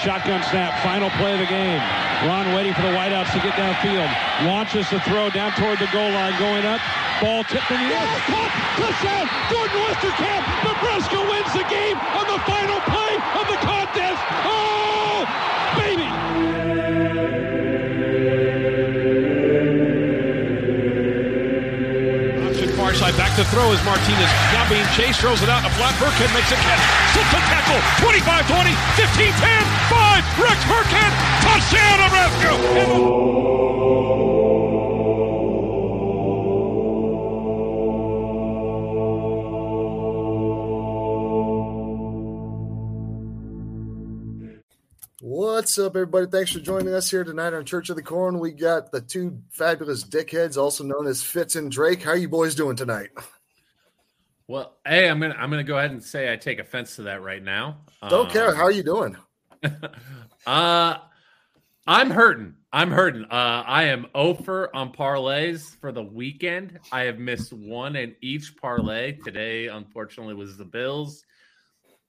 shotgun snap. Final play of the game. Ron waiting for the wideouts to get downfield. Launches the throw down toward the goal line. Going up. Ball tipped in the air. Touchdown. Jordan Westerkamp. Nebraska wins the game on the final play of the contest. Oh, baby. Back to throw as Martinez now being chased, throws it out. A flat Burkhead makes a catch. Slips a tackle. 25 20, 15 10, 5. Rex Burkhead. Touchdown, Nebraska. What's up, everybody? Thanks for joining us here tonight on Church of the Corn. We got the two fabulous dickheads, also known as Fitz and Drake. How are you boys doing tonight? Well, hey, I'm gonna I'm gonna go ahead and say I take offense to that right now. Don't care. Um, How are you doing? Uh, I'm hurting. I'm hurting. Uh, I am over on parlays for the weekend. I have missed one in each parlay. Today, unfortunately, was the Bills.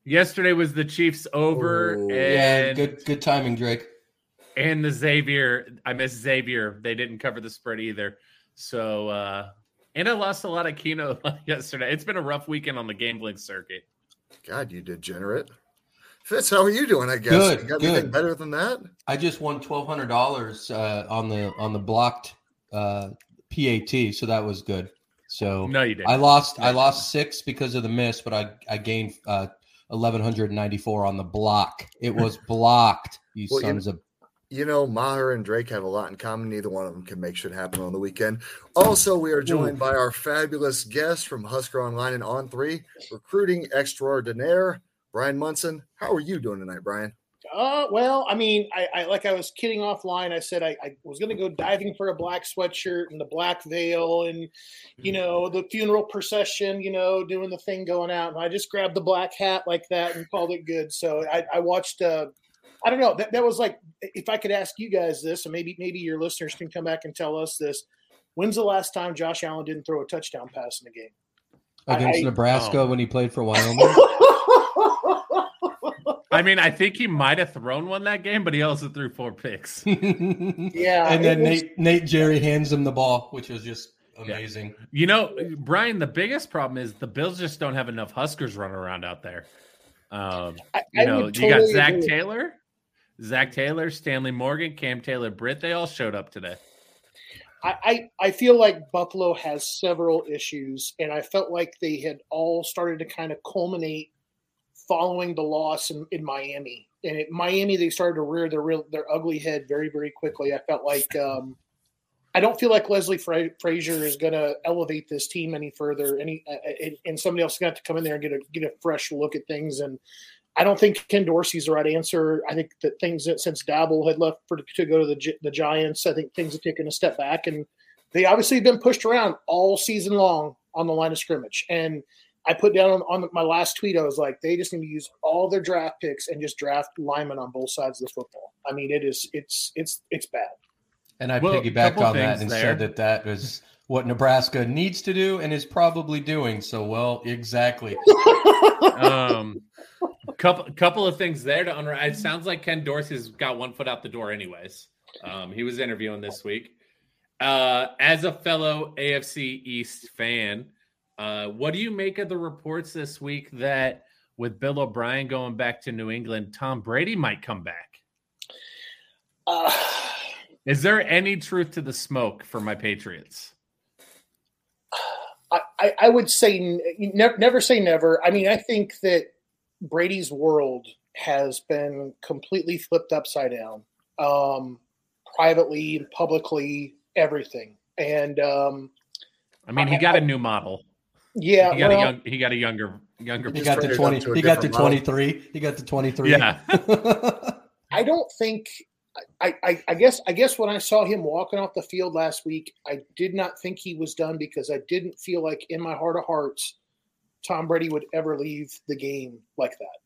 Yesterday was the Chiefs over, Oh. Yeah, good good timing, Drake. and the Xavier. I missed Xavier. They didn't cover the spread either. So, uh, and I lost a lot of Keno yesterday. It's been a rough weekend on the gambling circuit. God, you degenerate. Fitz, how are you doing? I guess. Good, you got anything better than that? I just won twelve hundred dollars uh, on the on the blocked uh, PAT, so that was good. So No, you didn't. I lost I lost six because of the miss, but I I gained uh, eleven hundred ninety four on the block. It was blocked. You Well, you- sons of You know, Maher and Drake have a lot in common. Neither one of them can make shit happen on the weekend. Also, we are joined by our fabulous guest from Husker Online and On Three, recruiting extraordinaire, Bryan Munson. How are you doing tonight, Bryan? Uh, well, I mean, I, I like I was kidding offline. I said I, I was going to go diving for a black sweatshirt and the black veil and, you know, the funeral procession, you know, doing the thing going out. And I just grabbed the black hat like that and called it good. So I, I watched, uh, I don't know. That, that was like, if I could ask you guys this, and maybe maybe your listeners can come back and tell us this. When's the last time Josh Allen didn't throw a touchdown pass in a game? against I- Nebraska oh. when he played for Wyoming. I mean, I think he might have thrown one that game, but he also threw four picks. Yeah, and then was- Nate Nate Gerry hands him the ball, which was just amazing. You know, Brian, the biggest problem is the Bills just don't have enough Huskers running around out there. Um, I, you I know, would you got Zach agree. Taylor, Zac Taylor, Stanley Morgan, Cam Taylor, Britt. They all showed up today. I, I, I feel like Buffalo has several issues, and I felt like they had all started to kind of culminate following the loss in, in Miami. And at Miami, they started to rear their real their ugly head very very quickly. I felt like um, I don't feel like Leslie Fra- Frazier is going to elevate this team any further. Any uh, and, and somebody else going to come in there and get a get a fresh look at things. And I don't think Ken Dorsey's the right answer. I think that things that since Daboll had left for to go to the the Giants, I think things have taken a step back, and they obviously have been pushed around all season long on the line of scrimmage. And I put down on, on my last tweet, I was like, they just need to use all their draft picks and just draft linemen on both sides of the football. I mean, it is it's it's it's bad. And I Well, piggybacked on that and there. said that that was what Nebraska needs to do and is probably doing. So, well, exactly. Um, couple couple of things there to unwrap. It sounds like Ken Dorsey's got one foot out the door, anyways. Um, he was interviewing this week. Uh, as a fellow AFC East fan, uh, what do you make of the reports this week that with Bill O'Brien going back to New England, Tom Brady might come back? Uh, Is there any truth to the smoke for my Patriots? I, I, I would say never, never say never. I mean, I think that Brady's world has been completely flipped upside down, um, privately, publicly, everything. And um, I mean, he got a new model. Yeah, He got well, a young. He got a younger younger. He got turned the it up twenty. to He got the different model. twenty-three. He got to twenty-three. Yeah. I don't think. I, I, I guess I guess when I saw him walking off the field last week, I did not think he was done because I didn't feel like in my heart of hearts, Tom Brady would ever leave the game like that.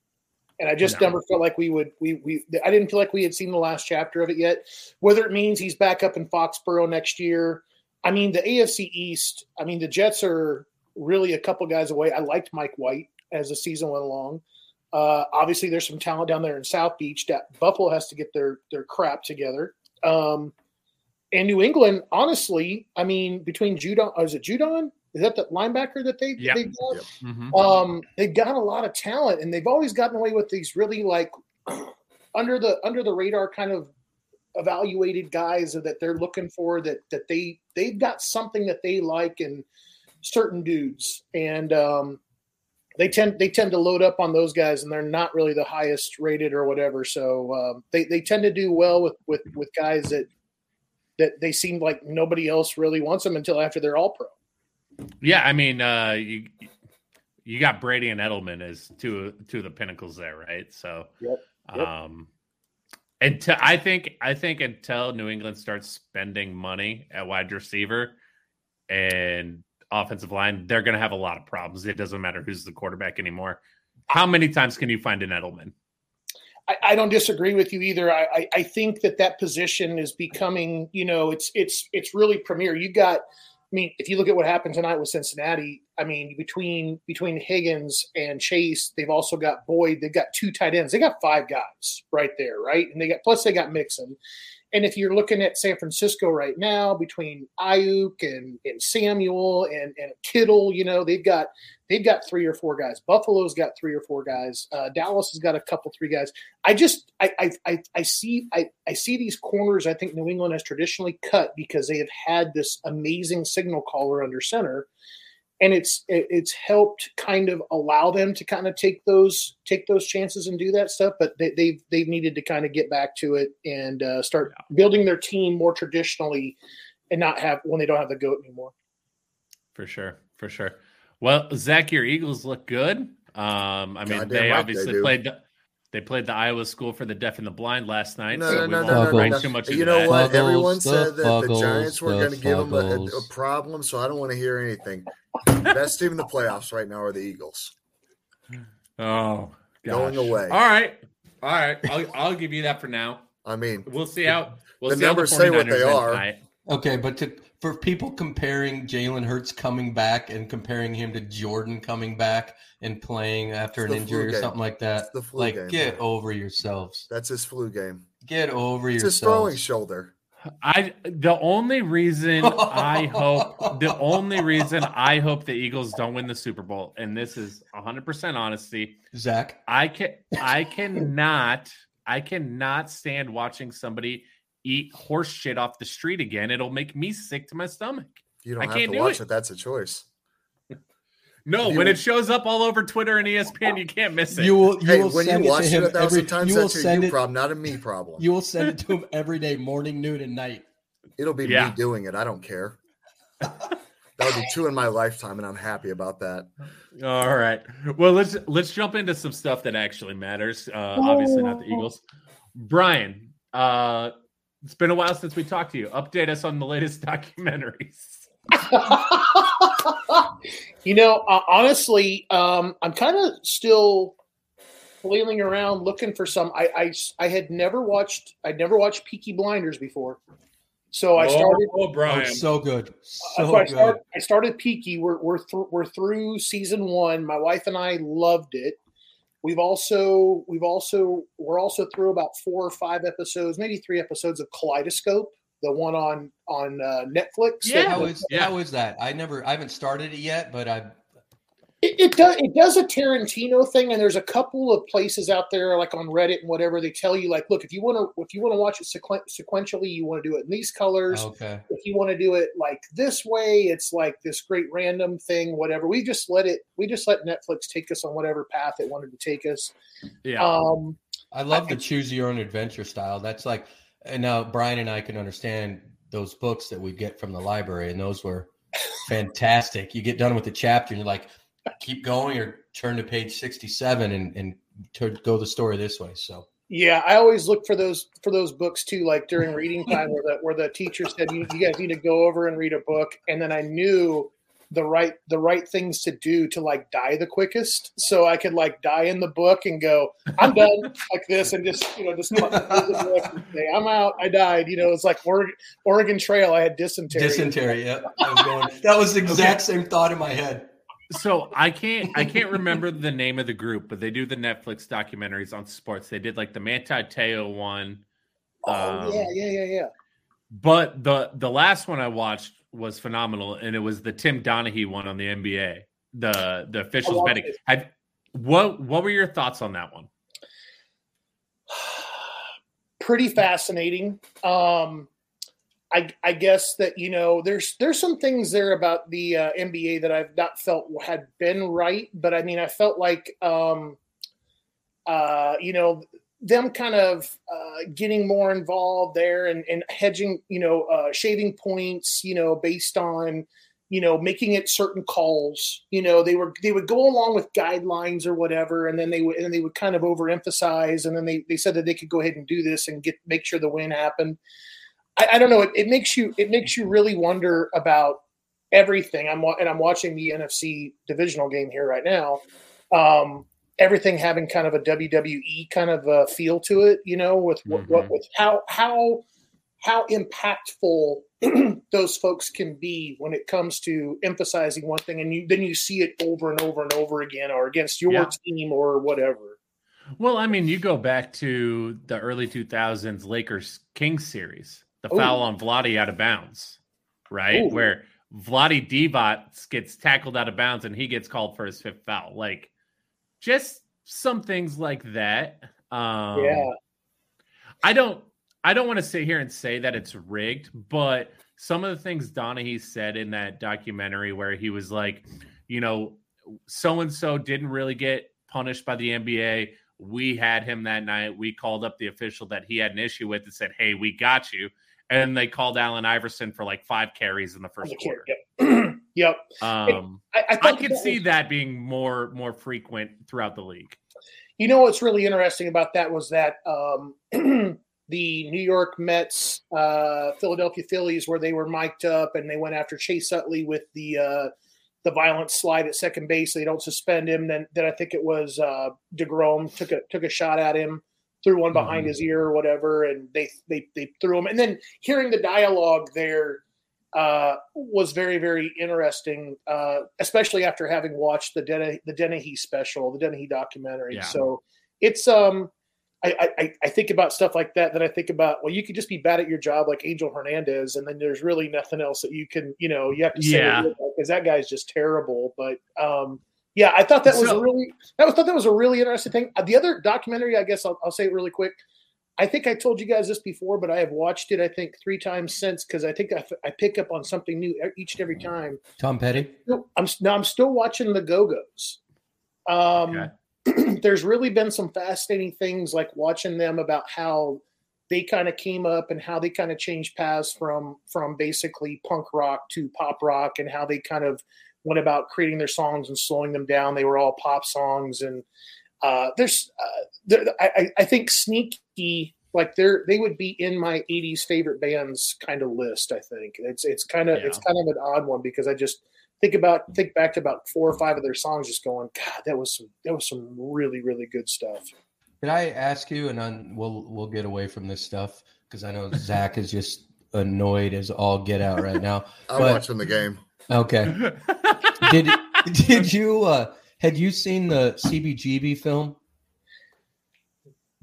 And I just No. never felt like we would we we I didn't feel like we had seen the last chapter of it yet. Whether it means he's back up in Foxborough next year. I mean, the AFC East, I mean, the Jets are really a couple guys away. I liked Mike White as the season went along. Uh, obviously, there's some talent down there in South Beach. That Buffalo has to get their their crap together. Um, and New England, honestly, I mean, between Judon, oh, is it Judon? Is that the linebacker that they Yep. they got? Mhm. Um, they've got a lot of talent, and they've always gotten away with these really like under the under the radar kind of evaluated guys that they're looking for that that they they've got something that they like in certain dudes and um they tend they tend to load up on those guys and they're not really the highest rated or whatever so um, they they tend to do well with with with guys that that they seem like nobody else really wants them until after they're all pro Yeah, I mean, uh, you you got Brady and Edelman as two two of the pinnacles there, right? So, Yep, yep. um, until I think I think until New England starts spending money at wide receiver and offensive line, they're going to have a lot of problems. It doesn't matter who's the quarterback anymore. How many times can you find an Edelman? I, I don't disagree with you either. I, I, I think that that position is becoming, you know, it's it's it's really premier. You got, I mean, if you look at what happened tonight with Cincinnati, I mean, between between Higgins and Chase, they've also got Boyd. They've got two tight ends. They got five guys right there, right? And they got plus they got Mixon. And if you're looking at San Francisco right now, between Aiyuk and, and Samuel and, and Kittle, you know, they've got they've got three or four guys. Buffalo's got three or four guys. Uh, Dallas has got a couple, three guys. I just I I I, I see I, I see these corners. I think New England has traditionally cut because they have had this amazing signal caller under center, and it's it's helped kind of allow them to kind of take those take those chances and do that stuff. But they, they've they've needed to kind of get back to it and uh, start building their team more traditionally, and not have when they don't have the goat anymore. For sure, for sure. Well, Zach, your Eagles look good. Um, I mean, Goddamn they right they obviously played. The, they played the Iowa School for the Deaf and the Blind last night. No, so no, we no, won't no, no, no. too much You know that. what? Fuggles, Everyone said that the Fuggles, Giants were going to give them a, a, a problem, so I don't want to hear anything. Best team in the playoffs right now are the Eagles. Oh, Going away. All right, all right. I'll, I'll give you that for now. I mean, We'll see how. We'll The see how numbers say what they are. tonight. Okay, but to for people comparing Jalen Hurts coming back and comparing him to Jordan coming back and playing after It's an injury or game. something like that, It's the flu like game. get over yourselves. that's his flu game. Get over It's his throwing shoulder. I the only reason I hope the only reason I hope the Eagles don't win the Super Bowl, and this is 100 percent honesty. Zach, I can I cannot I cannot stand watching somebody eat horse shit off the street again. It'll make me sick to my stomach. You don't I have can't to do watch it. it. That's a choice. No, You- when it shows up all over Twitter and ESPN, you can't miss it. you will you Hey, will when send you it watch to it him a thousand every. times, You will that's a you it. problem, not a me problem. You will send it to him every day, morning, noon, and night. It'll be Yeah. me doing it. I don't care. That'll be two in my lifetime, and I'm happy about that. All right. Well, let's let's jump into some stuff that actually matters. Uh, obviously, not the Eagles. Bryan, uh, it's been a while since we talked to you. Update us on the latest documentaries. You know, uh, honestly, um, I'm kind of still flailing around looking for some. I, I I had never watched. I'd never watched Peaky Blinders before, so I started. Oh, Oh, Bryan. it's so good, uh, so so I, good. start, I started Peaky. We're we're through we're through season one. My wife and I loved it. We've also we've also we're also through about four or five episodes, maybe three episodes of Kaleidoscope, the one on on uh, Netflix. that- Yeah. How is Yeah. how is that? I never, I haven't started it yet, but I It, it does. It does a Tarantino thing, and there's a couple of places out there, like on Reddit and whatever. They tell you, like, look, if you want to, if you want to watch it sequen- sequentially, you want to do it in these colors. okay. If you want to do it like this way, it's like this great random thing, whatever. We just let it. We just let Netflix take us on whatever path it wanted to take us. Yeah. Um, I love the choose your own adventure style. That's like, and now Brian and I can understand those books that we get from the library, and those were fantastic. You get done with the chapter, and you're like, keep going or turn to page 67 and, and to go the story this way. So, Yeah, I always look for those for those books too, like during reading time, where the where the teacher said you, you guys need to go over and read a book, and then I knew the right the right things to do to like die the quickest. So i could like die in the book and go i'm done like this and just you know just say, i'm out. I died. You know it's like oregon, oregon trail. I had dysentery. Dysentery yeah was going, that was the exact okay. same thought in my head. So i can't i can't remember the name of the group but they do the netflix documentaries on sports. They did like the manti te'o one oh um, yeah yeah yeah yeah. but the the last one i watched was phenomenal, and it was the Tim Donaghy one on the NBA, the the officials betting. Have, what what were your thoughts on that one? Pretty fascinating. Um, I, I guess that you know there's there's some things there about the uh, NBA that I've not felt had been right, but I mean I felt like um, uh, you know them kind of uh, getting more involved there and, and hedging, you know, uh, shaving points, you know, based on, you know, making it certain calls. You know, they were they would go along with guidelines or whatever, and then they would and they would kind of overemphasize, and then they they said that they could go ahead and do this and get make sure the win happened. I, I don't know. It, it makes you it makes you really wonder about everything. I'm and I'm watching the NFC divisional game here right now. Um, everything having kind of a WWE kind of a feel to it, you know, with what, mm-hmm. what with how how how impactful those folks can be when it comes to emphasizing one thing, and you then you see it over and over and over again, or against your yeah. team or whatever. Well, I mean, you go back to the early 2000s Lakers Kings series, the Ooh. foul on Vlade out of bounds, right? Ooh. Where Vlade Divac gets tackled out of bounds and he gets called for his fifth foul. Like just some things like that. Um, yeah. I don't. I don't want to sit here and say that it's rigged, but some of the things Donahue said in that documentary, where he was like, you know, so and so didn't really get punished by the NBA. We had him that night. We called up the official that he had an issue with and said, "Hey, we got you." And they called Allen Iverson for like five carries in the first quarter. Yep. Um, I, I, I could see was, that being more more frequent throughout the league. You know what's really interesting about that was that um, the New York Mets, uh, Philadelphia Phillies, where they were mic'd up and they went after Chase Utley with the uh, the violent slide at second base. They don't suspend him. Then then I think it was uh, Degrom took a took a shot at him, threw one behind mm-hmm. his ear or whatever, and they they they threw him. And then hearing the dialogue there uh, was very, very interesting, uh, especially after having watched the Den- the Dennehy special, the Dennehy documentary. Yeah. So it's um, I, I, I think about stuff like that. Then I think about well, you could just be bad at your job like Angel Hernandez, and then there's really nothing else that you can you know you have to say yeah. because that guy's just terrible. But um, yeah, I thought that was so, really that was thought that was a really interesting thing. The other documentary, I guess I'll, I'll say it really quick. I think I told you guys this before, but I have watched it. I think three times since because I think I, I pick up on something new each and every time. Tom Petty. I'm now I'm still watching the Go Go's. Um, okay. there's really been some fascinating things like watching them about how they kind of came up and how they kind of changed paths from from basically punk rock to pop rock and how they kind of went about creating their songs and slowing them down. They were all pop songs and uh, there's, uh, there, I, I think Sneaky, like they're they would be in my '80s favorite bands kind of list. I think it's it's kind of yeah. it's kind of an odd one because I just think about think back to about four or five of their songs, just going, God, that was some that was some really really good stuff. Can I ask you, and then we'll we'll get away from this stuff because I know Zach is just annoyed as all get out right now. I'm but, watching the game. Okay. did did you uh had you seen the CBGB film?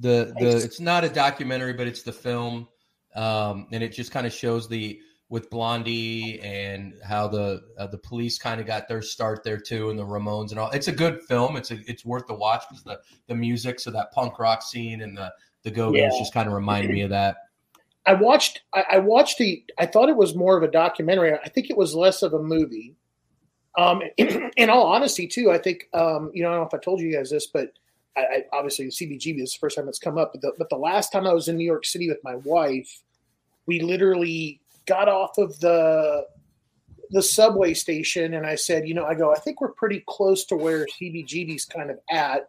The the it's not a documentary, but it's the film, um, and it just kind of shows the with Blondie and how the uh, the police kind of got their start there too, and the Ramones and all. It's a good film. It's a, it's worth the watch because the the music, so that punk rock scene and the the Go Go's yeah. just kind of remind me of that. I watched. I, I watched the. I thought it was more of a documentary. I think it was less of a movie. Um, in, in, all honesty, too, I think um, you know I don't know if I told you guys this, but I, I obviously CBGB is the first time it's come up. But the, but the last time I was in New York City with my wife, we literally got off of the the subway station, and I said, you know, I go, I think we're pretty close to where CBGB's kind of at.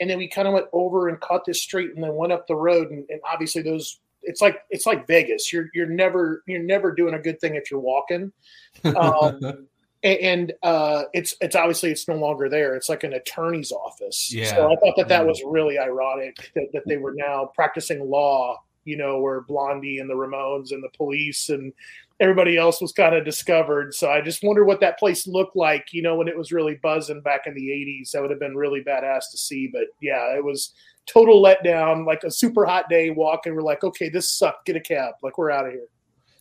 And then we kind of went over and caught this street, and then went up the road, and, and obviously those it's like it's like Vegas. You're you're never you're never doing a good thing if you're walking. Um, and uh, it's it's obviously it's no longer there. It's like an attorney's office. Yeah. So I thought that that Mm. was really ironic that, that they were now practicing law. You know, where Blondie and the Ramones and the police and everybody else was kind of discovered. So I just wonder what that place looked like. You know, when it was really buzzing back in the '80s, that would have been really badass to see. But yeah, it was total letdown. Like a super hot day walk, and we're like, okay, this sucked. Get a cab. Like we're out of here.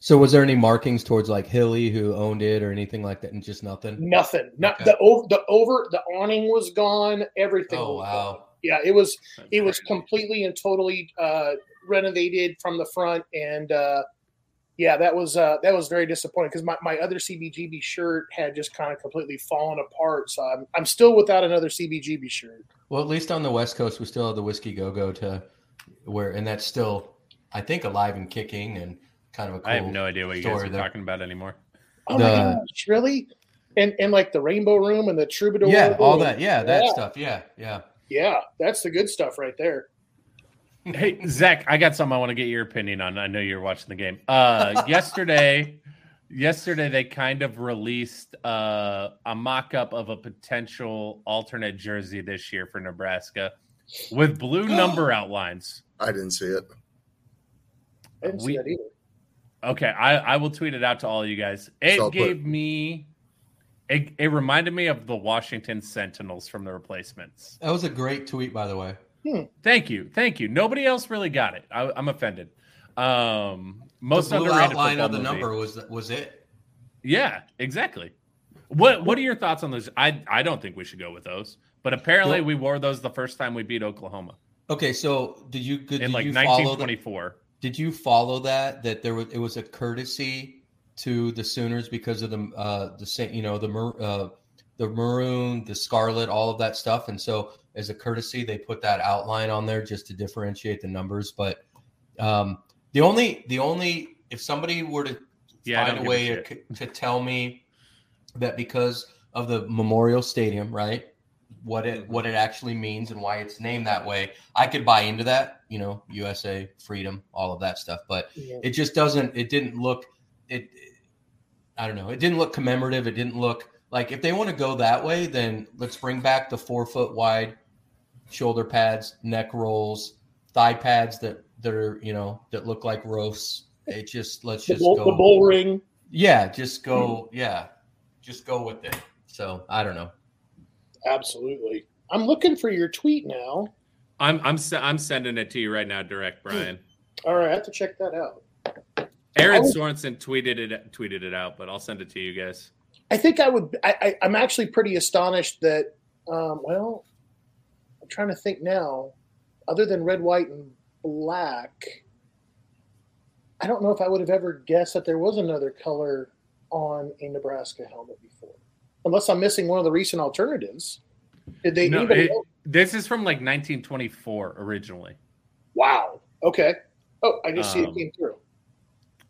So was there any markings towards like Hilly who owned it or anything like that, and just nothing? Nothing. Not Okay. the over the over the awning was gone. Everything. Oh was gone. wow. Yeah, it was it was completely and totally uh, renovated from the front, and uh, yeah, that was uh, that was very disappointing because my, my other CBGB shirt had just kind of completely fallen apart. So I'm I'm still without another CBGB shirt. Well, at least on the West Coast, we still have the Whiskey Go Go to where, and that's still, I think, alive and kicking and kind of a cool. I have no idea what you guys are there. talking about anymore. Oh my gosh, really? And and like the Rainbow Room and the Troubadour. Yeah, all that. Yeah, that Yeah. stuff. Yeah, yeah. Yeah, that's the good stuff right there. Hey, Zach, I got something I want to get your opinion on. I know you're watching the game. Uh, yesterday, yesterday they kind of released uh, a mock-up of a potential alternate jersey this year for Nebraska with blue number outlines. I didn't see it. I didn't We- see that either. Okay, I, I will tweet it out to all you guys. It So I'll put- gave me, it, it reminded me of the Washington Sentinels from the replacements. That was a great tweet, by the way. Thank you, thank you. Nobody else really got it. I, I'm offended. Um, most the blue underrated outline of the movie. number was was it. Yeah, exactly. What What are your thoughts on those? I I don't think we should go with those, but apparently Nope. we wore those the first time we beat Oklahoma Okay, so did you did in like you follow the, 1924. Did you follow that? That there was it was a courtesy to the Sooners because of the uh the you know the uh the maroon, the scarlet, all of that stuff, and so as a courtesy they put that outline on there just to differentiate the numbers. But um the only the only if somebody were to Yeah, find a give a way to, to tell me that because of the Memorial Stadium, right? What it what it actually means and why it's named that way, I could buy into that. You know, USA, freedom, all of that stuff. But Yeah. it just doesn't. It didn't look. It. I don't know. It didn't look commemorative. It didn't look like if they want to go that way, then let's bring back the four foot wide shoulder pads, neck rolls, thigh pads that that are you know that look like roasts. It just let's just bull, go. the bull ring. Yeah, just go. Yeah, just go with it. So I don't know. Absolutely. I'm looking for your tweet now. I'm I'm I'm sending it to you right now, direct Bryan. All right, I have to check that out. Aaron I Sorensen tweeted it tweeted it out, but I'll send it to you guys. I think I would. I, I, I'm actually pretty astonished that. Um, well, I'm trying to think now. Other than red, white, and black, I don't know if I would have ever guessed that there was another color on a Nebraska helmet before, unless I'm missing one of the recent alternatives. Did they? No, anybody it- this is from like 1924 originally. Wow. Okay. Oh, I just see it Um, came through.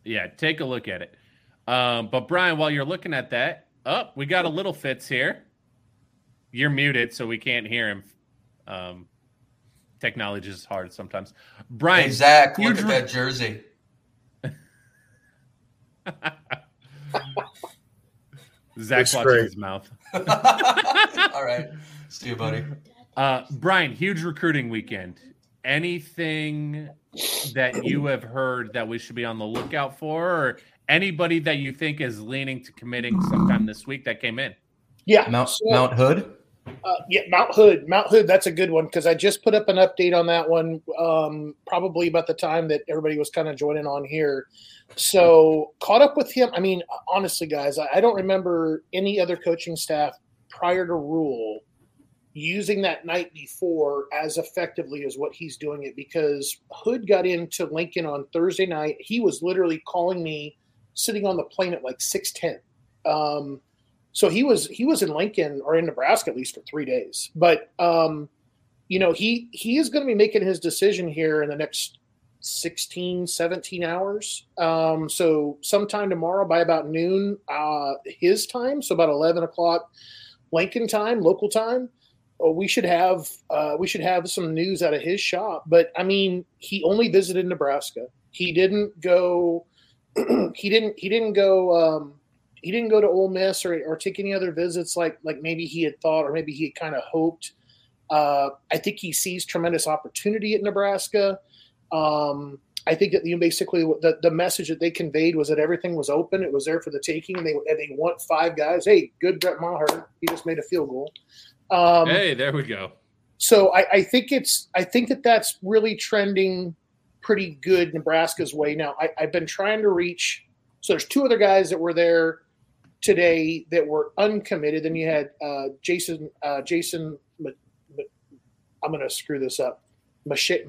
Yeah, take a look at it. Um, but Bryan, while you're looking at that, oh, we got a little fits here. You're muted, so we can't hear him. Um, technology is hard sometimes. Bryan, Hey Zach, huge look at that jersey. Zach's Looks watching great. his mouth. All right, see you, buddy. Uh, Bryan, huge recruiting weekend. Anything that you have heard that we should be on the lookout for, or anybody that you think is leaning to committing sometime this week that came in? Yeah. Mount so- Mount Hood. Uh, yeah, Mount Hood. Mount Hood. That's a good one because I just put up an update on that one. Um, probably about the time that everybody was kind of joining on here. So caught up with him. I mean, honestly, guys, I, I don't remember any other coaching staff prior to Rhule using that night before as effectively as what he's doing it because Hood got into Lincoln on Thursday night. He was literally calling me sitting on the plane at like six ten. Um, so he was he was in Lincoln or in Nebraska at least for three days. But um, you know, he he is going to be making his decision here in the next 16, 17 hours. Um, so sometime tomorrow by about noon, uh, his time, so about eleven o'clock Lincoln time, local time. uh, We should have uh, we should have some news out of his shop. But I mean, he only visited Nebraska. He didn't go. he didn't. He didn't go. Um, he didn't go to Ole Miss or, or take any other visits like like maybe he had thought or maybe he had kind of hoped. Uh, I think he sees tremendous opportunity at Nebraska. Um, I think that you know, basically the, the message that they conveyed was that everything was open, it was there for the taking, and they and they want five guys. Hey, good Brett Maher, he just made a field goal. Um, hey, there we go. So I, I, think it's I think that that's really trending pretty good Nebraska's way now. I, I've been trying to reach. So there's two other guys that were there today that were uncommitted. Then you had uh, Jason uh, Jason. I'm going to screw this up. Mashashik,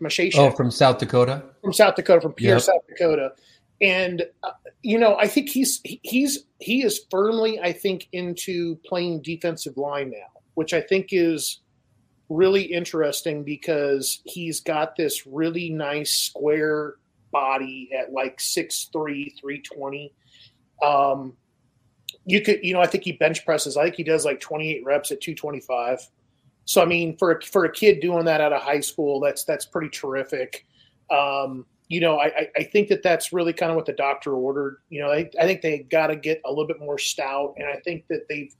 Mashashik. Oh, from South Dakota. From South Dakota, from Pierre, yep. South Dakota, and uh, you know, I think he's he's he is firmly, I think, into playing defensive line now, which I think is really interesting because he's got this really nice square body at like 6'3", 320. Um, you could, you know, I think he bench presses. I think he does like 28 reps at 225. So I mean, for a, for a kid doing that out of high school, that's that's pretty terrific. Um, you know, I, I think that that's really kind of what the doctor ordered. You know, I, I think they got to get a little bit more stout, and I think that they've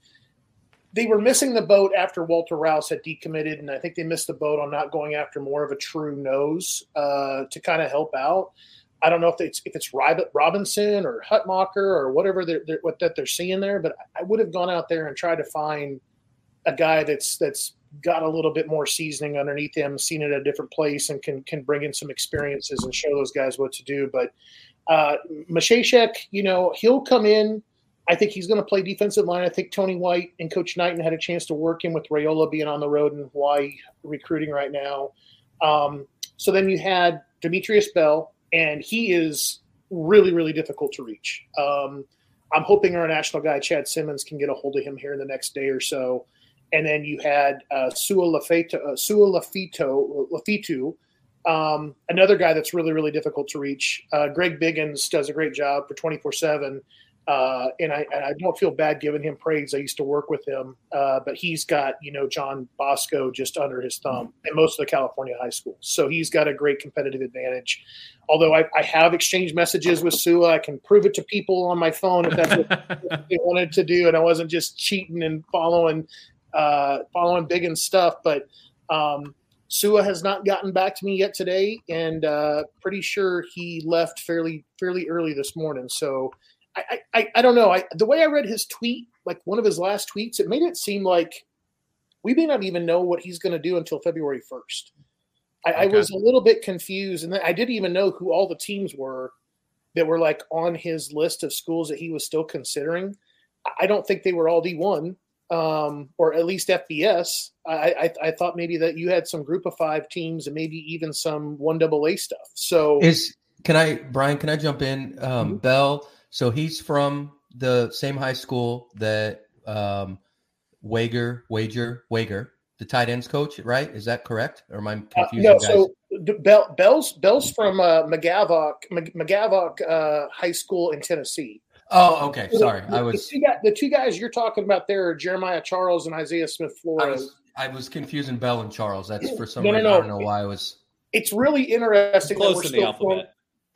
they were missing the boat after Walter Rouse had decommitted, and I think they missed the boat on not going after more of a true nose uh, to kind of help out. I don't know if it's if it's Robinson or Hutmacher or whatever they're, they're, what that they're seeing there, but I would have gone out there and tried to find a guy that's that's got a little bit more seasoning underneath him, seen it at a different place, and can can bring in some experiences and show those guys what to do. But uh, Mashashek, you know, he'll come in. I think he's going to play defensive line. I think Tony White and Coach Knighton had a chance to work him with Raiola being on the road in Hawaii recruiting right now. Um, so then you had Demetrius Bell, and he is really, really difficult to reach. Um, I'm hoping our national guy Chad Simmons can get a hold of him here in the next day or so and then you had uh, Sua Lafito, uh, Sua Lafito, Lafitu, um, another guy that's really really difficult to reach. Uh, Greg Biggins does a great job for twenty four seven. Uh, and I, and I don't feel bad giving him praise. I used to work with him, uh, but he's got you know John Bosco just under his thumb in most of the California high schools, so he's got a great competitive advantage. Although I, I have exchanged messages with Sua, I can prove it to people on my phone if that's what they wanted to do, and I wasn't just cheating and following uh, following big and stuff. But um, Sua has not gotten back to me yet today, and uh, pretty sure he left fairly fairly early this morning. So I I, I don't know. I, the way I read his tweet, like one of his last tweets, it made it seem like we may not even know what he's going to do until February first. I, okay. I was a little bit confused, and I didn't even know who all the teams were that were like on his list of schools that he was still considering. I don't think they were all D one um, or at least FBS. I, I, I thought maybe that you had some group of five teams and maybe even some one double A stuff. So is can I Bryan? Can I jump in? Um, mm-hmm. Bell. So he's from the same high school that um, Wager Wager Wager the tight ends coach, right? Is that correct? Or am I confusing? Uh, no, guys? so Bell, Bell's Bell's from uh, McGavock McGavock uh, High School in Tennessee. Oh, okay. Sorry, the, I was the two, guys, the two, guys, you're talking about there are Jeremiah Charles and Isaiah Smith Flores. I was, I was confusing Bell and Charles. That's for some no, reason. No, no. I don't know why I was. It's really interesting. Close to the alphabet. Throwing,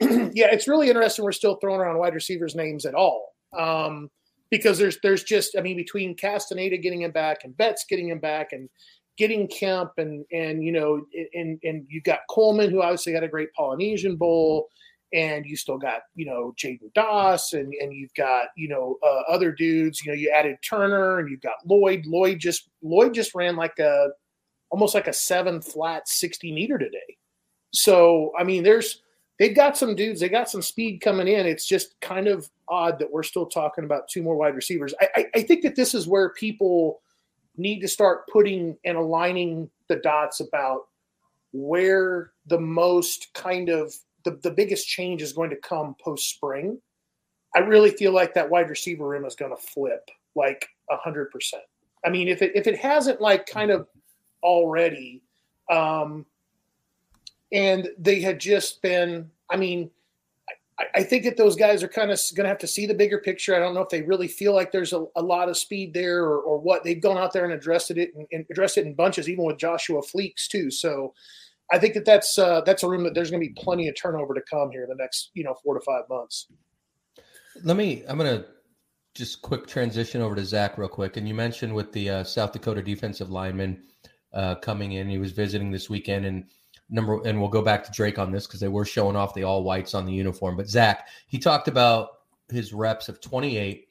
yeah, it's really interesting. We're still throwing around wide receivers' names at all. Um, because there's there's just I mean between Castaneda getting him back and Betts getting him back and getting Kemp and and you know and and you got Coleman who obviously had a great Polynesian Bowl and you still got you know Jaden Doss and and you've got you know uh, other dudes. You know, you added Turner and you've got Lloyd. Lloyd just Lloyd just ran like a almost like a seven flat sixty meter today. So I mean, there's they've got some dudes. They got some speed coming in. It's just kind of odd that we're still talking about two more wide receivers. I, I, I think that this is where people need to start putting and aligning the dots about where the most kind of the, the biggest change is going to come post spring. I really feel like that wide receiver room is going to flip like a hundred percent. I mean, if it if it hasn't like kind of already, um, and they had just been, I mean, I, I think that those guys are kind of going to have to see the bigger picture. I don't know if they really feel like there's a, a lot of speed there or, or what. They've gone out there and addressed it and, and addressed it in bunches, even with Joshua Fleeks too. So I think that that's uh, that's a room that there's going to be plenty of turnover to come here in the next you know four to five months. Let me. I'm going to just quick transition over to Zach real quick. And you mentioned with the uh, South Dakota defensive lineman uh, coming in, he was visiting this weekend, and number and we'll go back to Drake on this because they were showing off the all whites on the uniform. But Zach, he talked about his reps of 28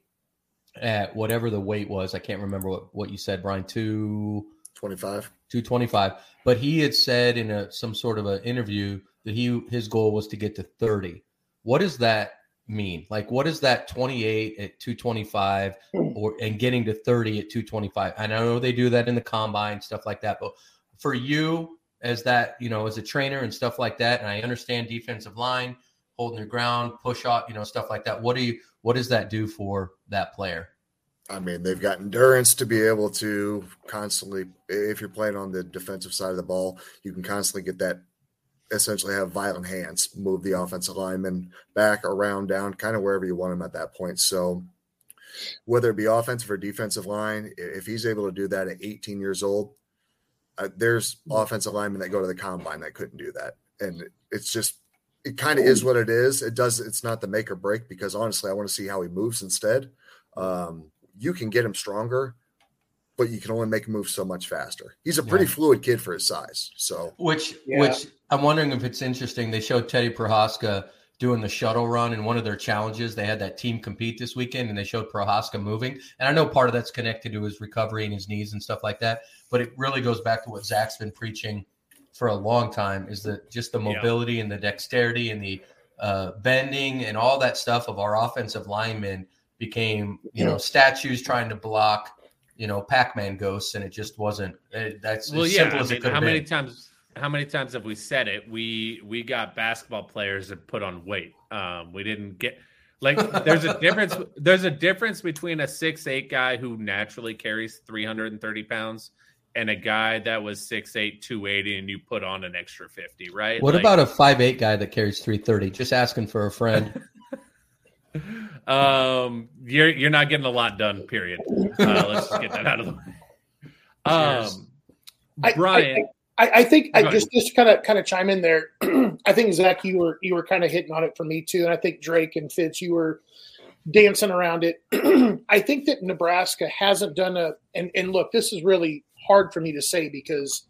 at whatever the weight was. I can't remember what, what you said, Bryan. 225. 225. But he had said in a some sort of an interview that he his goal was to get to 30. What does that mean? Like what is that 28 at 225 or and getting to 30 at 225? And I know they do that in the combine, stuff like that. But for you as that, you know, as a trainer and stuff like that, and I understand defensive line, holding your ground, push off, you know, stuff like that. What do you what does that do for that player? I mean, they've got endurance to be able to constantly, if you're playing on the defensive side of the ball, you can constantly get that essentially have violent hands, move the offensive lineman back, around, down, kind of wherever you want him at that point. So, whether it be offensive or defensive line, if he's able to do that at 18 years old, uh, there's offensive linemen that go to the combine that couldn't do that. And it's just, it kind of is what it is. It does, it's not the make or break because honestly, I want to see how he moves instead. Um, you can get him stronger, but you can only make him move so much faster. He's a pretty yeah. fluid kid for his size. So, which, yeah. which I'm wondering if it's interesting. They showed Teddy Prochazka doing the shuttle run in one of their challenges. They had that team compete this weekend and they showed Prochazka moving. And I know part of that's connected to his recovery and his knees and stuff like that. But it really goes back to what Zach's been preaching for a long time is that just the mobility yeah. and the dexterity and the uh, bending and all that stuff of our offensive linemen became, you know, statues trying to block, you know, Pac-Man ghosts, and it just wasn't. It, that's well, yeah. I mean, how many times? How many times have we said it? We we got basketball players that put on weight. Um, we didn't get like there's a difference. There's a difference between a six eight guy who naturally carries 330 pounds and a guy that was 6'8", 280, and you put on an extra 50, right? What like, about a five eight guy that carries 330? Just asking for a friend. um, you're you're not getting a lot done. Period. Uh, let's just get that out of the way. Um, Brian, I, I, I think I just just kind of kind of chime in there. I think Zach, you were you were kind of hitting on it for me too, and I think Drake and Fitz, you were dancing around it. I think that Nebraska hasn't done a and and look, this is really hard for me to say because.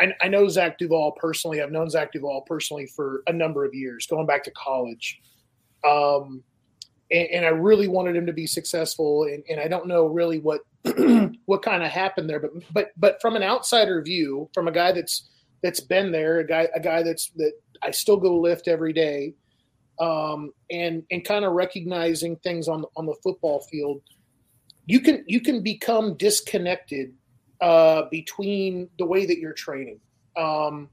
I, I know Zach Duval personally. I've known Zach Duval personally for a number of years, going back to college. Um, and, and, I really wanted him to be successful. And, and I don't know really what what kind of happened there, but but but from an outsider view, from a guy that's that's been there, a guy a guy that's that I still go lift every day, um, and and kind of recognizing things on on the football field, you can you can become disconnected uh, between the way that you're training. Um,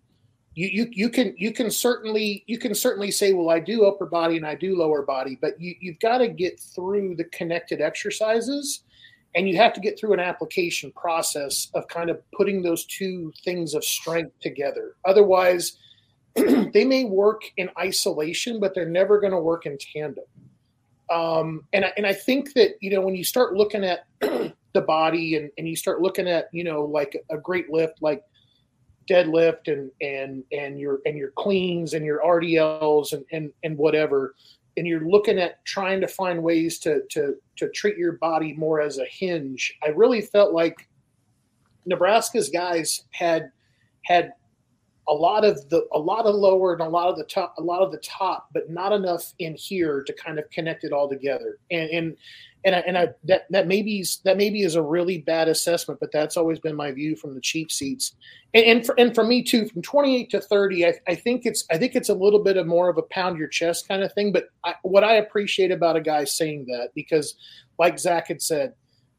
you, you you can you can certainly you can certainly say well i do upper body and i do lower body but you, you've got to get through the connected exercises and you have to get through an application process of kind of putting those two things of strength together otherwise they may work in isolation but they're never going to work in tandem um, and, I, and i think that you know when you start looking at the body and, and you start looking at you know like a great lift like deadlift and and and your and your cleans and your RDLs and and and whatever, and you're looking at trying to find ways to to to treat your body more as a hinge. I really felt like Nebraska's guys had had a lot of the a lot of lower and a lot of the top a lot of the top but not enough in here to kind of connect it all together and and and I, and I that that maybe that maybe is a really bad assessment, but that's always been my view from the cheap seats, and and for, and for me too, from 28 to 30, I, I think it's I think it's a little bit of more of a pound your chest kind of thing. But I, what I appreciate about a guy saying that because, like Zach had said,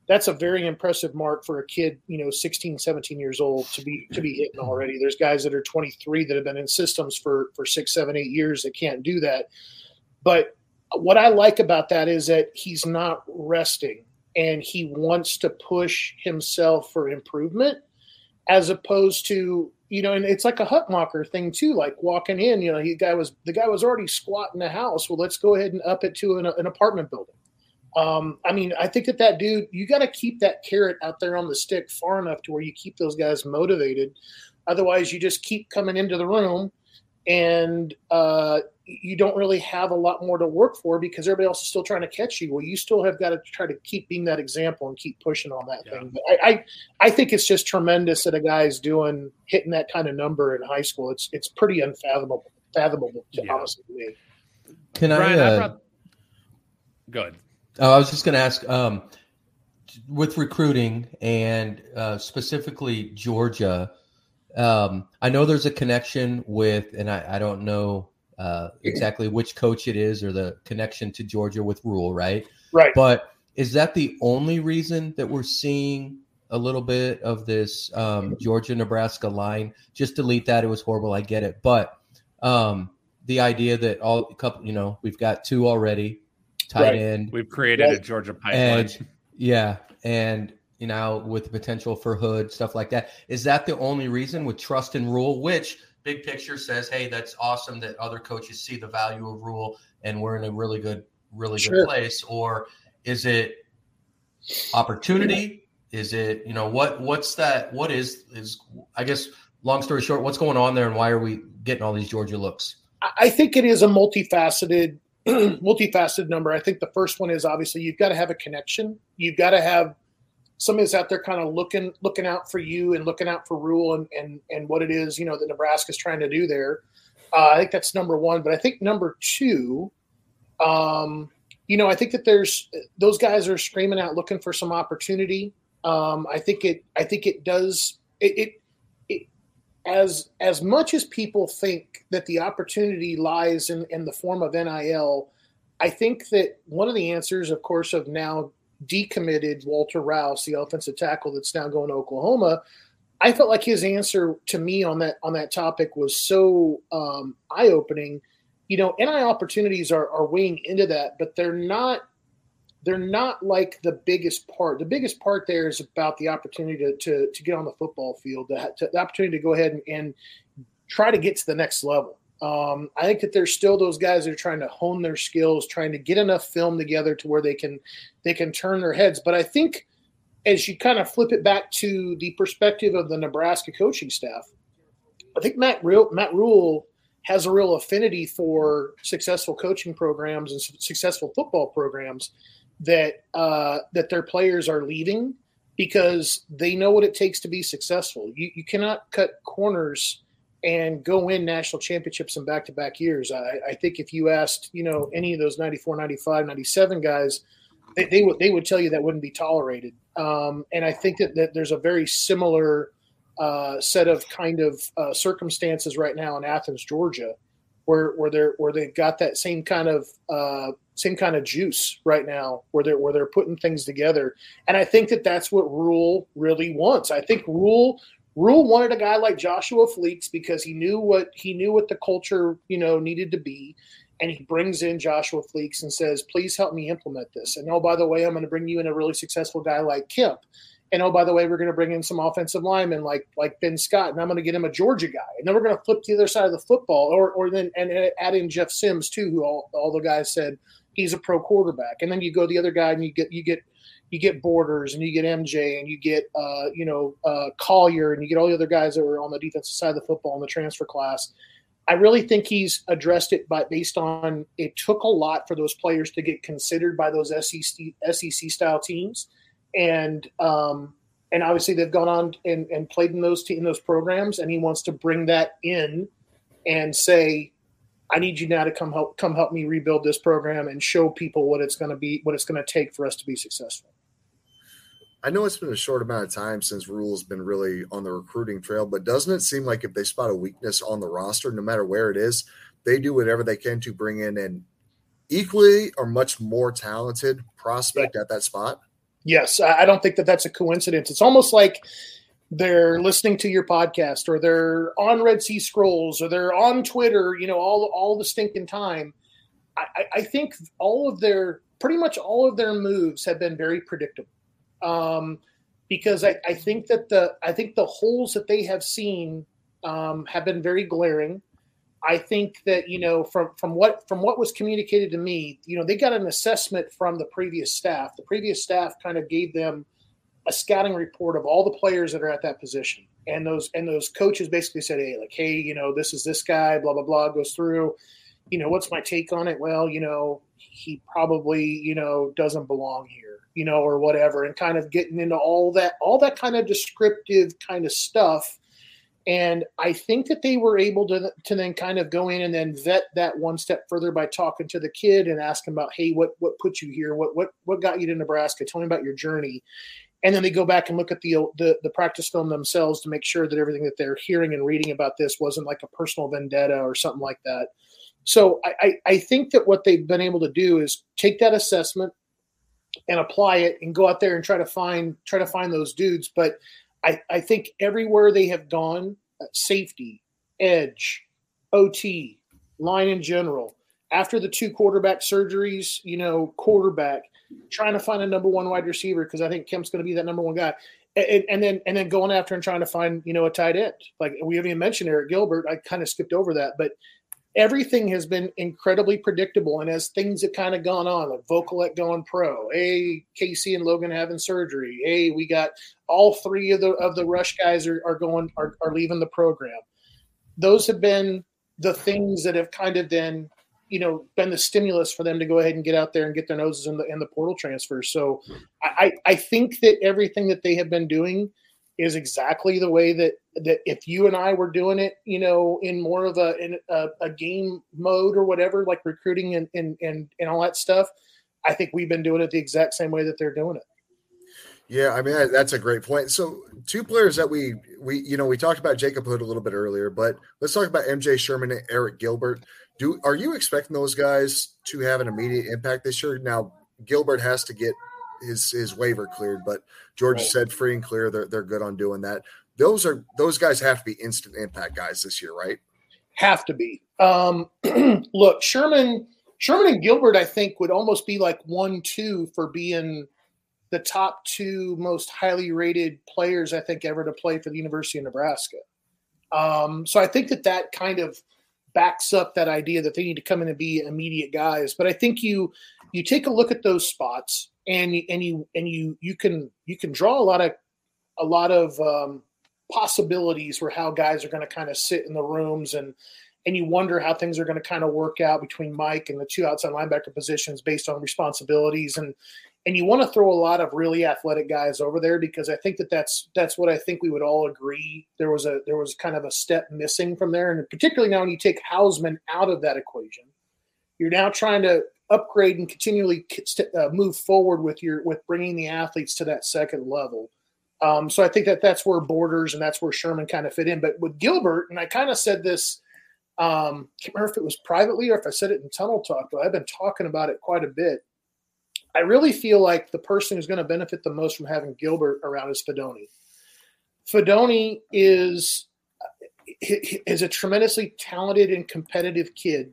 that's a very impressive mark for a kid, you know, 16, 17 years old to be to be hitting already. There's guys that are 23 that have been in systems for for six, seven, eight years that can't do that, but what I like about that is that he's not resting and he wants to push himself for improvement as opposed to you know and it's like a Hutmacher thing too like walking in you know he guy was the guy was already squatting the house. Well let's go ahead and up it to an, an apartment building um, i mean i think that that dude you got to keep that carrot out there on the stick far enough to where you keep those guys motivated otherwise you just keep coming into the room and uh, you don't really have a lot more to work for because everybody else is still trying to catch you. Well, you still have got to try to keep being that example and keep pushing on that yeah. thing. But I, I, I think it's just tremendous that a guy's doing hitting that kind of number in high school. It's it's pretty unfathomable, fathomable to yeah. honestly me. Can Brian, I? Uh, I brought... Good. Oh, I was just going to ask. Um, with recruiting and uh, specifically Georgia, um, I know there's a connection with, and I, I don't know uh, exactly which coach it is or the connection to Georgia with Rhule, right? Right. But is that the only reason that we're seeing a little bit of this um, Georgia Nebraska line? Just delete that. It was horrible. I get it. But um, the idea that all couple, you know, we've got two already tight right. end. We've created right. a Georgia pipeline. Edge, yeah. And you know, with the potential for Hood, stuff like that. Is that the only reason with trust and Rhule, which big picture says, hey, that's awesome that other coaches see the value of Rhule and we're in a really good, really sure. good place? Or is it opportunity? Is it, you know, what what's that? What is is I guess long story short, what's going on there and why are we getting all these Georgia looks? I think it is a multifaceted multifaceted number. I think the first one is obviously you've got to have a connection. You've got to have somebody that's out there kind of looking looking out for you and looking out for Rhule and and and what it is you know that Nebraska's trying to do there. Uh, I think that's number one. But I think number two, um, you know, I think that there's those guys are screaming out looking for some opportunity. Um, I think it. I think it does. It, it, as as much as people think that the opportunity lies in in the form of NIL. I think that one of the answers, of course, of now decommitted Walter Rouse, the offensive tackle that's now going to Oklahoma. I felt like his answer to me on that on that topic was so um, eye opening. You know, NI opportunities are, are weighing into that, but they're not they're not like the biggest part. The biggest part there is about the opportunity to to, to get on the football field, the, to, the opportunity to go ahead and, and try to get to the next level. Um, I think that there's still those guys that are trying to hone their skills, trying to get enough film together to where they can they can turn their heads. But I think as you kind of flip it back to the perspective of the Nebraska coaching staff, I think Matt Real, Matt Rhule has a real affinity for successful coaching programs and successful football programs that uh, that their players are leaving because they know what it takes to be successful. You, you cannot cut corners and go win national championships in back-to-back years. I, I, think if you asked, you know, any of those 94, 95, 97 guys, they, they would they would tell you that wouldn't be tolerated. Um, and I think that, that there's a very similar uh, set of kind of uh, circumstances right now in Athens, Georgia, where where they're where they've got that same kind of uh, same kind of juice right now, where they're where they're putting things together. And I think that that's what Rhule really wants. I think Rhule Rhule wanted a guy like Joshua Fleeks because he knew what he knew what the culture you know needed to be, and he brings in Joshua Fleeks and says, "Please help me implement this." And oh, by the way, I'm going to bring you in a really successful guy like Kemp. And oh, by the way, we're going to bring in some offensive linemen like like Ben Scott, and I'm going to get him a Georgia guy. And then we're going to flip to the other side of the football, or or then and add in Jeff Sims too, who all, all the guys said he's a pro quarterback. And then you go the other guy and you get you get you get Borders and you get MJ and you get uh, you know uh, Collier and you get all the other guys that were on the defensive side of the football in the transfer class. I really think he's addressed it by based on it took a lot for those players to get considered by those SEC SEC style teams, and um, and obviously they've gone on and, and played in those te- in those programs, and he wants to bring that in and say, I need you now to come help come help me rebuild this program and show people what it's going to be, what it's going to take for us to be successful. I know it's been a short amount of time since Rhule's been really on the recruiting trail, but doesn't it seem like if they spot a weakness on the roster, no matter where it is, they do whatever they can to bring in an equally or much more talented prospect yeah. at that spot? Yes, I don't think that that's a coincidence. It's almost like they're listening to your podcast or they're on Red Sea Scrolls or they're on Twitter, you know, all all the stinking time. I, I think all of their pretty much all of their moves have been very predictable um, because I, I, think that the I think the holes that they have seen um, have been very glaring. I think that you know from from what from what was communicated to me, you know, they got an assessment from the previous staff. The previous staff kind of gave them a scouting report of all the players that are at that position. And those and those coaches basically said, Hey, like, hey, you know, this is this guy, blah, blah, blah, goes through. You know, what's my take on it? Well, you know, he probably, you know, doesn't belong here, you know, or whatever, and kind of getting into all that, all that kind of descriptive kind of stuff. And I think that they were able to to then kind of go in and then vet that one step further by talking to the kid and asking about, hey, what what put you here? What what what got you to Nebraska? Tell me about your journey and then they go back and look at the, the, the practice film themselves to make sure that everything that they're hearing and reading about this wasn't like a personal vendetta or something like that. So I, I, I think that what they've been able to do is take that assessment and apply it and go out there and try to find try to find those dudes. But I, I think everywhere they have gone, uh, safety, edge, OT, line in general, after the two quarterback surgeries, you know, quarterback, trying to find a number one wide receiver because I think Kemp's going to be that number one guy. And, and, then and then going after and trying to find you know a tight end. Like we haven't even mentioned Arik Gilbert. I kind of skipped over that, but everything has been incredibly predictable. And as things have kind of gone on, like Vokolek going pro, a Casey and Logan having surgery, a we got all three of the of the rush guys are, are going are, are leaving the program. Those have been the things that have kind of been you know been the stimulus for them to go ahead and get out there and get their noses in the in the portal transfer. So I I think that everything that they have been doing is exactly the way that that if you and I were doing it, you know, in more of a in a, a game mode or whatever, like recruiting and, and and and all that stuff, I think we've been doing it the exact same way that they're doing it. Yeah, I mean that's a great point. So two players that we we you know we talked about Jacob Hood a little bit earlier, but let's talk about MJ Sherman and Arik Gilbert. Do are you expecting those guys to have an immediate impact this year? Now Gilbert has to get his his waiver cleared, but George right. said free and clear. They're they're good on doing that. Those are those guys have to be instant impact guys this year, right? Have to be. Um, look, Sherman, Sherman and Gilbert, I think would almost be like one two for being the top two most highly rated players I think ever to play for the University of Nebraska. Um, so I think that that kind of backs up that idea that they need to come in and be immediate guys. But I think you you take a look at those spots and and you and you you can you can draw a lot of a lot of um, possibilities for how guys are going to kind of sit in the rooms and and you wonder how things are going to kind of work out between Mike and the two outside linebacker positions based on responsibilities. And and you want to throw a lot of really athletic guys over there because I think that that's that's what I think we would all agree. There was a there was kind of a step missing from there, and particularly now when you take Hausmann out of that equation, you're now trying to upgrade and continually uh, move forward with your with bringing the athletes to that second level. Um, so I think that that's where Borders and that's where Sherman kind of fit in. But with Gilbert, and I kind of said this, um, can't remember if it was privately or if I said it in Tunnel Talk, but I've been talking about it quite a bit I really feel like the person who's going to benefit the most from having Gilbert around is Fidone. Fidone is is a tremendously talented and competitive kid,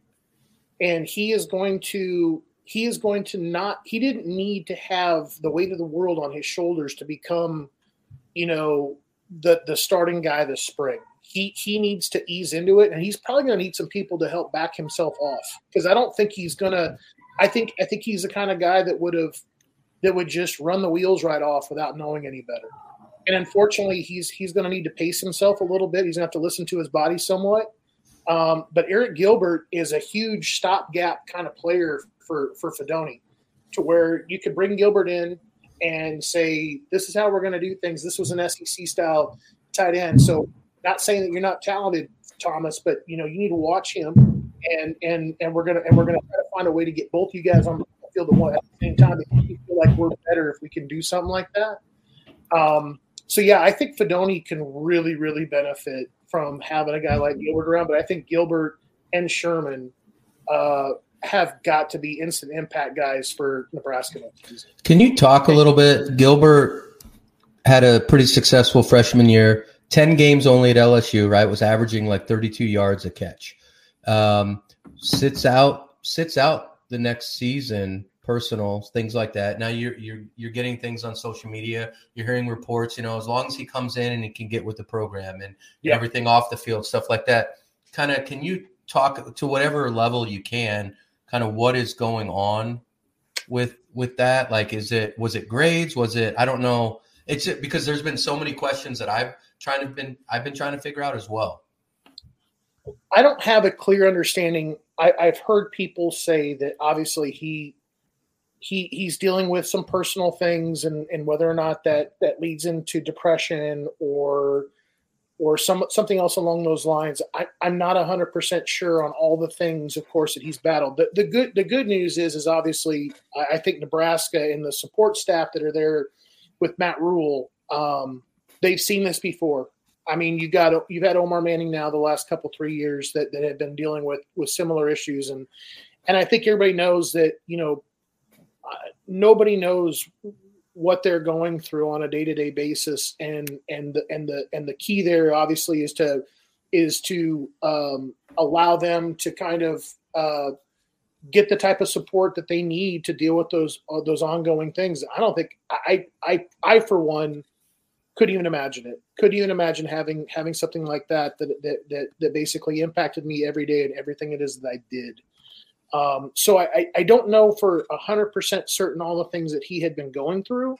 and he is going to he is going to not he didn't need to have the weight of the world on his shoulders to become, you know, the the starting guy this spring. He he needs to ease into it, and he's probably going to need some people to help back himself off because I don't think he's going to I think I think he's the kind of guy that would have that would just run the wheels right off without knowing any better. And unfortunately, he's he's going to need to pace himself a little bit. He's going to have to listen to his body somewhat. Um, but Arik Gilbert is a huge stopgap kind of player for for Fidone, to where you could bring Gilbert in and say, "This is how we're going to do things." This was an SEC style tight end. So, not saying that you're not talented, Thomas, but you know you need to watch him and and and we're gonna and we're gonna try to find a way to get both you guys on the field at, one, at the same time. If we feel like we're better if we can do something like that. Um, so yeah, I think Fidone can really really benefit from having a guy like Gilbert around, but I think Gilbert and Sherman uh, have got to be instant impact guys for Nebraska. Can you talk a little bit? Gilbert had a pretty successful freshman year. 10 games only at LSU, right? Was averaging like 32 yards a catch um, sits out sits out the next season personal things like that now you're you're you're getting things on social media you're hearing reports you know as long as he comes in and he can get with the program and yeah. everything off the field stuff like that kind of can you talk to whatever level you can kind of what is going on with with that like is it was it grades was it i don't know It's because there's been so many questions that I've trying to been I've been trying to figure out as well. I don't have a clear understanding. I, I've heard people say that obviously he he he's dealing with some personal things and and whether or not that that leads into depression or or some something else along those lines. I, I'm not hundred percent sure on all the things, of course, that he's battled. The, the good the good news is is obviously I, I think Nebraska and the support staff that are there with Matt Rhule, um, they've seen this before. I mean, you got you've had Omar Manning now the last couple three years that that have been dealing with with similar issues, and and I think everybody knows that you know nobody knows what they're going through on a day-to-day basis. And and the and the and the key there obviously is to is to um, allow them to kind of uh, get the type of support that they need to deal with those uh, those ongoing things. I don't think i i i for one couldn't even imagine it. Couldn't even imagine having having something like that that that that, that basically impacted me every day and everything it is that i did um, so I, I don't know for 100% certain all the things that he had been going through.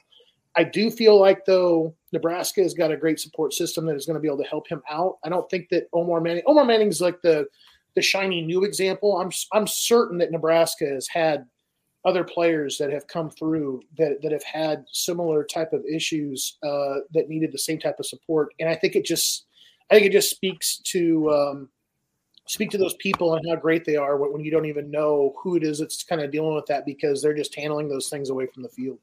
I do feel like, though, Nebraska has got a great support system that is going to be able to help him out. I don't think that Omar Manning, Omar Manning is like the, the shiny new example. I'm, I'm certain that Nebraska has had other players that have come through that, that have had similar type of issues uh, that needed the same type of support. And I think it just, I think it just speaks to, um, speak to those people and how great they are when you don't even know who it is that's kind of dealing with that because they're just handling those things away from the field.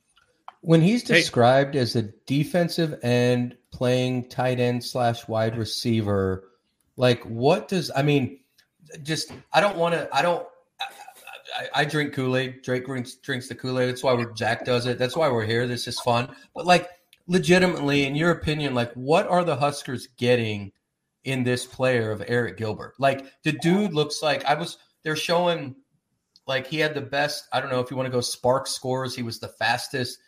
When he's described hey. as a defensive end playing tight end slash wide receiver, like what does I mean? Just I don't want to. I don't. I, I, drink Kool Aid. Drake drinks, drinks the Kool Aid. That's why we're Jack does it. That's why we're here. This is fun. But like, legitimately, in your opinion, like, what are the Huskers getting in this player of Arik Gilbert. Like the dude looks like I was they're showing like he had the best, I don't know if you want to go spark scores, he was the fastest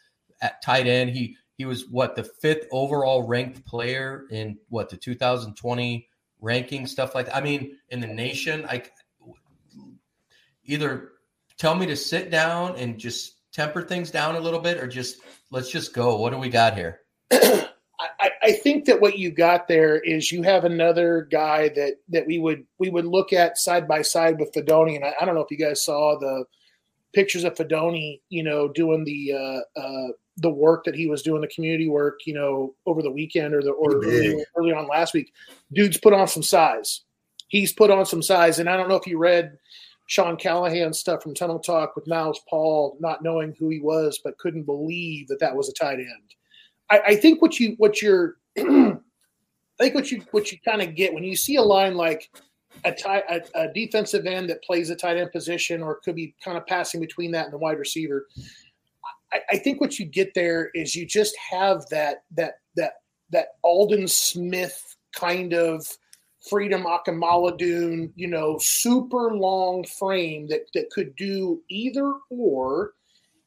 at tight end. He he was what the fifth overall ranked player in what the 2020 ranking stuff like that. I mean, in the nation, like either tell me to sit down and just temper things down a little bit or just let's just go. What do we got here? I, I, think that what you got there is you have another guy that that we would we would look at side by side with Fidone, and I, I don't know if you guys saw the pictures of Fidone, you know, doing the uh, uh, the work that he was doing, the community work, you know, over the weekend or the or early, early on last week. Dude's put on some size. He's put on some size, and I don't know if you read Sean Callahan stuff from Tunnel Talk with Miles Paul, not knowing who he was, but couldn't believe that that was a tight end I, I think what you what you're I think what you what you kind of get when you see a line like a, tight, a, a, defensive end that plays a tight end position or could be kind of passing between that and the wide receiver. I, I, think what you get there is you just have that that that that Aldon Smith kind of Freedom Akinmoladun, you know, super long frame that that could do either or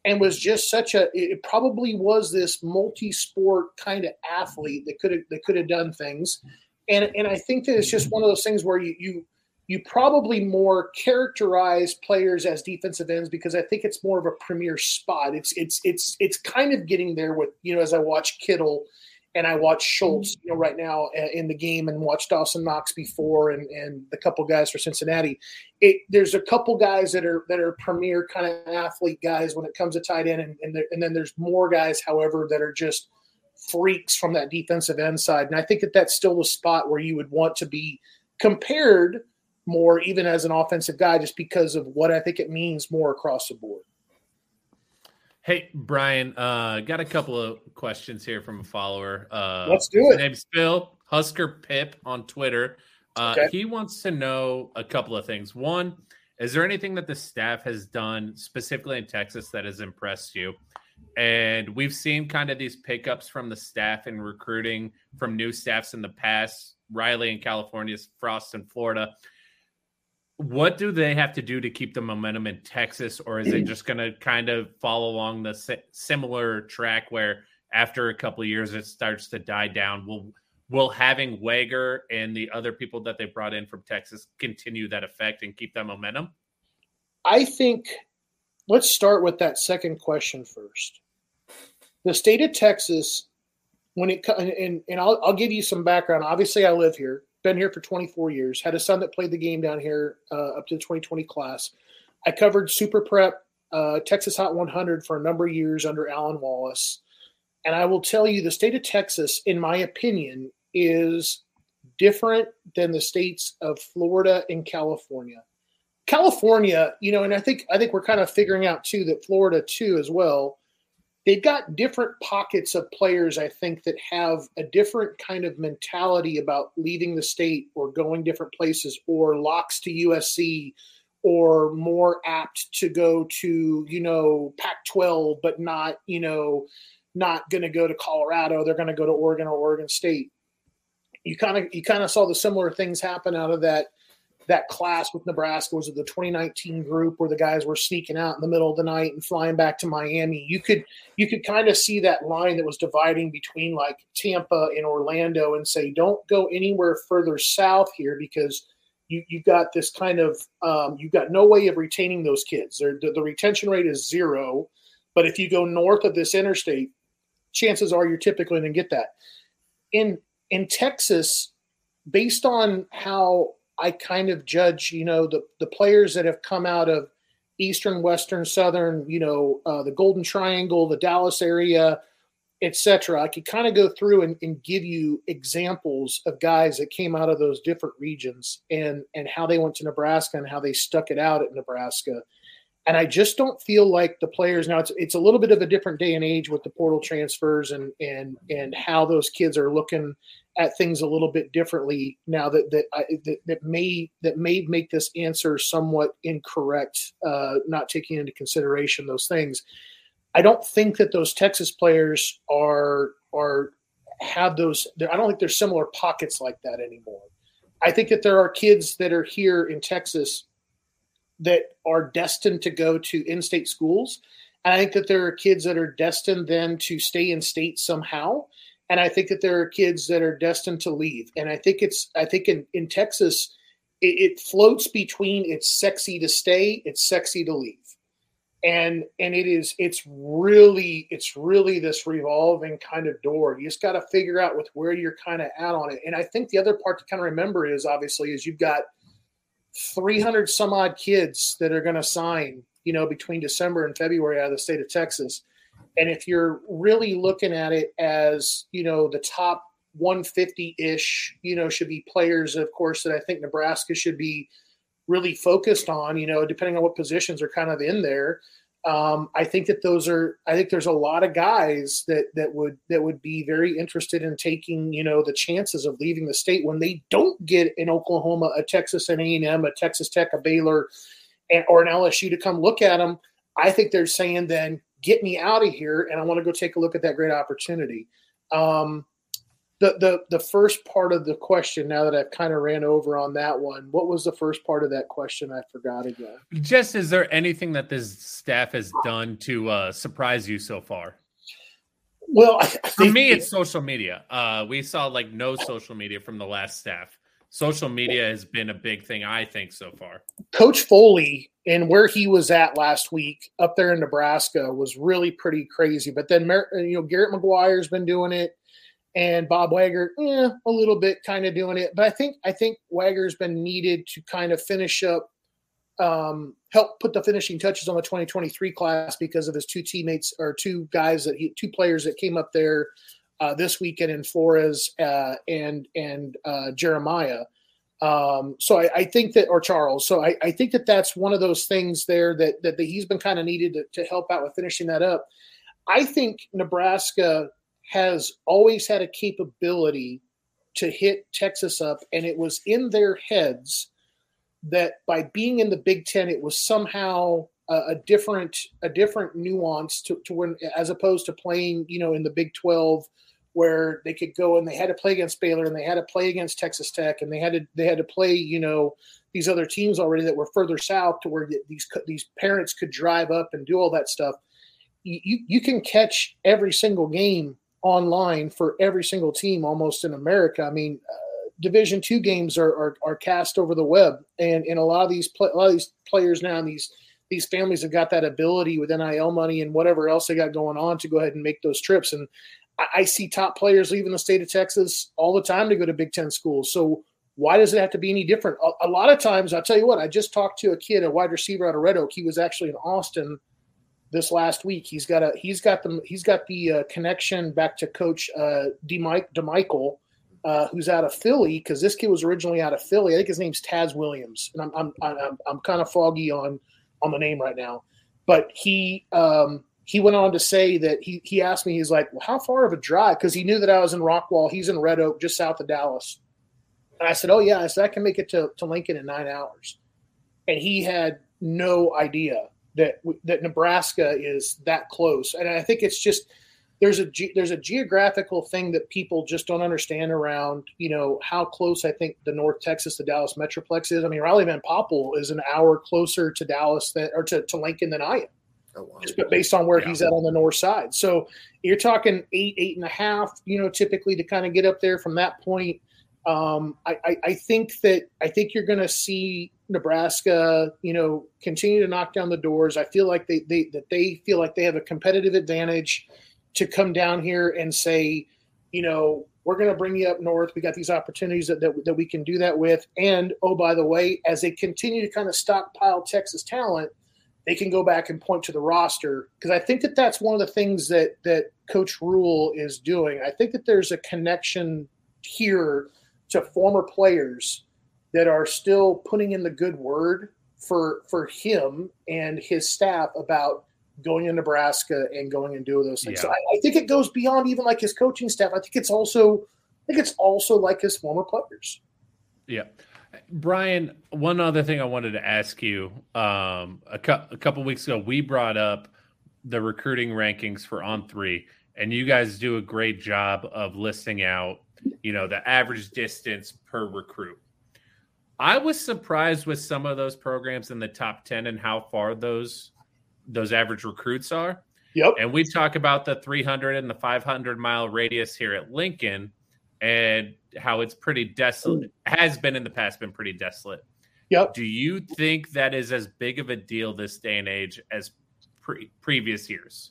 and was just such a it probably was this multi-sport kind of athlete that could have that could have done things. And and i think that it's just one of those things where you you you probably more characterize players as defensive ends because i think it's more of a premier spot. It's it's it's it's kind of getting there with you know as i watch kittle and I watch Schultz, you know, right now uh, in the game, and watch Dawson Knox before, and and the couple guys for Cincinnati. It there's a couple guys that are that are premier kind of athlete guys when it comes to tight end, and and, there, and then there's more guys, however, that are just freaks from that defensive end side. And I think that that's still the spot where you would want to be compared more, even as an offensive guy, just because of what I think it means more across the board. Hey Bryan, uh, got a couple of questions here from a follower. Uh, Let's do it. name's Phil Husker Pip on Twitter. Uh, okay. He wants to know a couple of things. One, is there anything that the staff has done specifically in Texas that has impressed you? And we've seen kind of these pickups from the staff and recruiting from new staffs in the past. Riley in California, Frost in Florida what do they have to do to keep the momentum in Texas, or is it just going to kind of follow along the similar track where after a couple years it starts to die down? Will will having Wager and the other people that they brought in from Texas continue that effect and keep that momentum? I think let's start with that second question first. The state of Texas when it and and I'll I'll give you some background. Obviously, I live here, been here for 24 years. Had a son that played the game down here uh, up to the 2020 class. I covered Super Prep, uh, Texas Hot 100 for a number of years under Alan Wallace, and I will tell you, the state of Texas, in my opinion, is different than the states of Florida and California. California, you know, and I think I think we're kind of figuring out too that Florida too as well they've got different pockets of players i think that have a different kind of mentality about leaving the state or going different places or locks to usc or more apt to go to you know pac 12 but not you know not going to go to colorado. They're going to go to oregon or oregon state. You kind of you kind of saw the similar things happen out of that that class with Nebraska was the 2019 group where the guys were sneaking out in the middle of the night and flying back to Miami. You could you could kind of see that line that was dividing between like Tampa and Orlando and say don't go anywhere further south here because you you got this kind of um, you've got no way of retaining those kids. The, the retention rate is zero, but if you go north of this interstate, chances are you're typically going to get that. In in Texas, based on how I kind of judge, you know, the the players that have come out of Eastern, Western, Southern, you know, uh, the Golden Triangle, the Dallas area, etc. I could kind of go through and, and, give you examples of guys that came out of those different regions and and how they went to Nebraska and how they stuck it out at Nebraska. And I just don't feel like the players now. It's it's a little bit of a different day and age with the portal transfers and and and how those kids are looking at things a little bit differently now that that I, that, that, may that may make this answer somewhat incorrect, uh, not taking into consideration those things. I don't think that those Texas players are are have those. I don't think there's similar pockets like that anymore. I think that there are kids that are here in Texas that are destined to go to in-state schools. And I think that there are kids that are destined then to stay in state somehow and I think that there are kids that are destined to leave. And I think it's I think in in Texas, it, it floats between it's sexy to stay, it's sexy to leave, and and it is it's really it's really this revolving kind of door. You just got to figure out with where you're kind of at on it. And I think the other part to kind of remember is obviously is you've got 300 some odd kids that are going to sign, you know, between December and February out of the state of Texas and if you're really looking at it as, you know, the top 150 ish, you know, should be players, of course, that I think Nebraska should be really focused on, you know, depending on what positions are kind of in there. Um, I think that those are. I think there's a lot of guys that that would that would be very interested in taking, you know, the chances of leaving the state when they don't get in Oklahoma, a Texas and A and M, a Texas Tech, a Baylor, and, or an LSU to come look at them. I think they're saying then get me out of here and I want to go take a look at that great opportunity. Um, the, the the first part of the question now that I've kind of ran over on that one what was the first part of that question? I forgot again. Just is there anything that this staff has done to uh, surprise you so far? Well I, for me it's social media. Uh, we saw like no social media from the last staff. Social media has been a big thing I think so far. Coach Foley and where he was at last week up there in Nebraska was really pretty crazy. But then, you know, Garrett McGuire's been doing it, and Bob Wager, eh, a little bit kind of doing it. But I think I think Wager's been needed to kind of finish up, um, help put the finishing touches on the 2023 class because of his two teammates or two guys that he, two players that came up there uh, this weekend in Flores uh, and and uh, Jeremiah. Um, so I, I, think that, or Charles. So I, I, think that that's one of those things there that that, that he's been kind of needed to, to, help out with finishing that up. I think Nebraska has always had a capability to hit Texas up, and it was in their heads that by being in the Big Ten, it was somehow a, a different a different nuance to, to when as opposed to playing, you know, in the Big Twelve where they could go and they had to play against Baylor and they had to play against Texas Tech and they had to they had to play you know these other teams already that were further south to where these these parents could drive up and do all that stuff. You you can catch every single game online for every single team almost in America. I mean, uh, Division two games are, are, are cast over the web, and and a lot of these a lot of these players now and these these families have got that ability with NIL money and whatever else they got going on to go ahead and make those trips. And I, I see top players leaving the state of Texas all the time to go to Big Ten schools. So why does it have to be any different? A, a lot of times, I'll tell you what. I just talked to a kid, a wide receiver out of Red Oak. He was actually in Austin this last week. He's got a he's got the he's got the uh, connection back to Coach uh, D. Mike DeMichael, uh, who's out of Philly because this kid was originally out of Philly. I think his name's Taz Williams, and I'm I'm I'm, I'm kind of foggy on on the name right now, but he um, he went on to say that he he asked me he's like, well, how far of a drive? Because he knew that I was in Rockwall. He's in Red Oak, just south of Dallas. And I said, oh yeah, I said I can make it to to Lincoln in nine hours, and he had no idea that that Nebraska is that close. And I think it's just there's a there's a geographical thing that people just don't understand around you know how close I think the North Texas to Dallas metroplex is. I mean, Riley Van Poppel is an hour closer to Dallas than or to, to Lincoln than I am. Oh, wow. Just based on where yeah. he's at on the north side. So you're talking eight, eight and a half, you know, typically to kind of get up there from that point. Um, I, I, I think that I think you're going to see Nebraska, you know, continue to knock down the doors. I feel like they, they that they feel like they have a competitive advantage to come down here and say, you know, we're going to bring you up north. We got these opportunities that, that, that we can do that with. And oh, by the way, as they continue to kind of stockpile Texas talent, they can go back and point to the roster because I think that that's one of the things that that Coach Rhule is doing. I think that there's a connection here to former players that are still putting in the good word for for him and his staff about going to Nebraska and going and doing those things. Yeah. So I, I, think it goes beyond even like his coaching staff. I think it's also I think it's also like his former players. Yeah. Bryan, one other thing I wanted to ask you. Um, a, cu- a couple weeks ago, we brought up the recruiting rankings for On Three, and you guys do a great job of listing out, you know, the average distance per recruit. I was surprised with some of those programs in the top ten and how far those those average recruits are. Yep. And we talk about the 300 and the 500 mile radius here at Lincoln and how it's pretty desolate, has been in the past, been pretty desolate. Yep. Do you think that is as big of a deal this day and age as pre- previous years?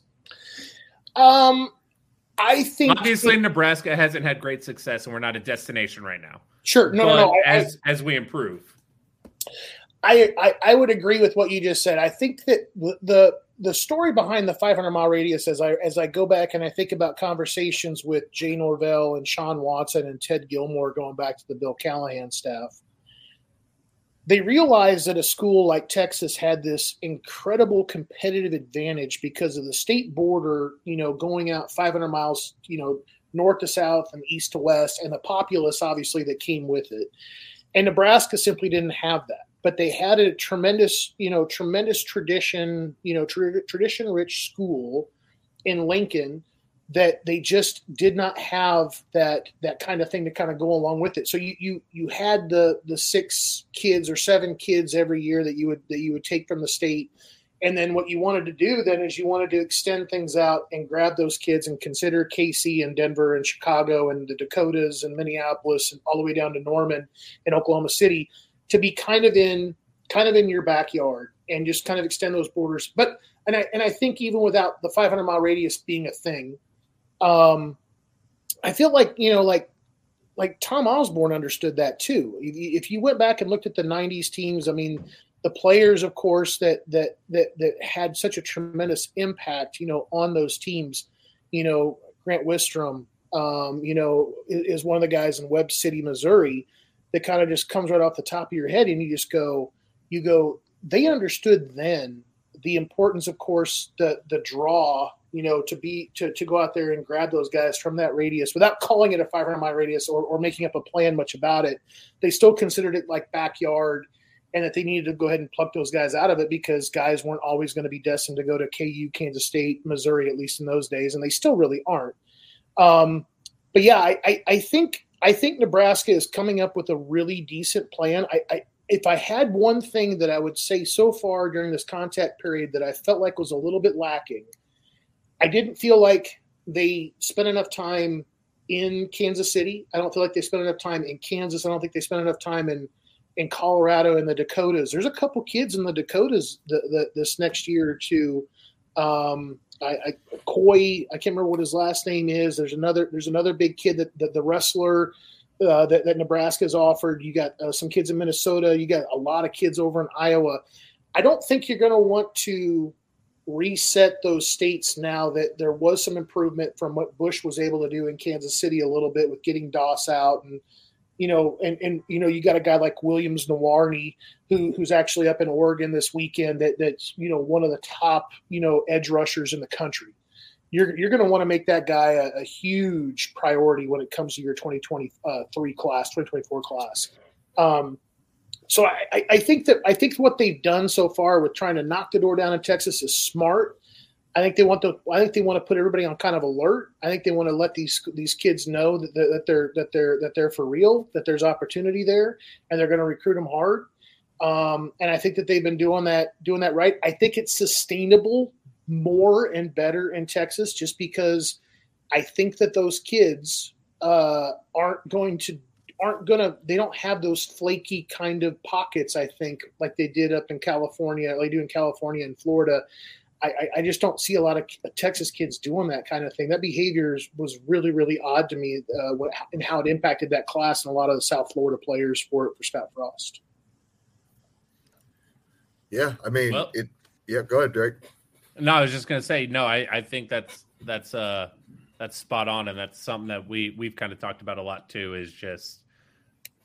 Um, I think obviously it, Nebraska hasn't had great success, and we're not a destination right now. Sure, no, but no, no. As I, as we improve, I, I, I would agree with what you just said. I think that the the story behind the 500 mile radius, as I as I go back and I think about conversations with Jay Norvell and Sean Watson and Ted Gilmore going back to the Bill Callahan staff, they realized that a school like Texas had this incredible competitive advantage because of the state border, you know, going out 500 miles, you know, north to south and east to west, and the populace obviously that came with it. And Nebraska simply didn't have that but they had a tremendous, you know, tremendous tradition, you know, tra- tradition rich school in Lincoln that they just did not have that that kind of thing to kind of go along with it. So you you you had the the six kids or seven kids every year that you would that you would take from the state. And then what you wanted to do then is you wanted to extend things out and grab those kids and consider KC and Denver and Chicago and the Dakotas and Minneapolis and all the way down to Norman and Oklahoma City to be kind of in kind of in your backyard and just kind of extend those borders. But and I and I think even without the 500 mile radius being a thing, um, I feel like you know like like Tom Osborne understood that too. If you went back and looked at the 90s teams, I mean, the players, of course, that that that that had such a tremendous impact, you know, on those teams. You know, Grant Wistrom, um, you know, is one of the guys in Webb City, Missouri that kind of just comes right off the top of your head and you just go you go they understood then the importance of course the the draw you know to be to, to go out there and grab those guys from that radius without calling it a 500 mile radius or, or making up a plan much about it they still considered it like backyard and that they needed to go ahead and pluck those guys out of it because guys weren't always going to be destined to go to ku kansas state missouri at least in those days and they still really aren't um, but yeah I, I, I think I think Nebraska is coming up with a really decent plan. I, I, if I had one thing that I would say so far during this contact period that I felt like was a little bit lacking, I didn't feel like they spent enough time in Kansas City. I don't feel like they spent enough time in Kansas. I don't think they spent enough time in in Colorado and the Dakotas. There's a couple kids in the Dakotas the, the, this next year or two Um, I, I Coy, I can't remember what his last name is. There's another there's another big kid that, that the wrestler uh, that, that Nebraska's offered. You got uh, some kids in Minnesota. You got a lot of kids over in Iowa. I don't think you're going to want to reset those states now that there was some improvement from what Bush was able to do in Kansas City a little bit with getting Doss out and you know and and you know you got a guy like Williams Nwaneri who who's actually up in Oregon this weekend that that's you know one of the top you know edge rushers in the country. You're you're going to want to make that guy a, a, huge priority when it comes to your 2023 class, 2024 class. Um, so I, I think that I think what they've done so far with trying to knock the door down in Texas is smart. I think they want to. I think they want to put everybody on kind of alert. I think they want to let these these kids know that, that they're that they're that they're for real. That there's opportunity there, and they're going to recruit them hard. Um, and I think that they've been doing that doing that right. I think it's sustainable more and better in Texas, just because I think that those kids uh, aren't going to aren't gonna they don't have those flaky kind of pockets i think like they did up in california like they do in california and florida I, I just don't see a lot of Texas kids doing that kind of thing. That behavior was really, really odd to me, uh, and how it impacted that class and a lot of the South Florida players for for Scott Frost. Yeah, I mean, well, it. Yeah, go ahead, Drake. No, I was just gonna say no. I, I think that's that's uh that's spot on, and that's something that we we've kind of talked about a lot too. Is just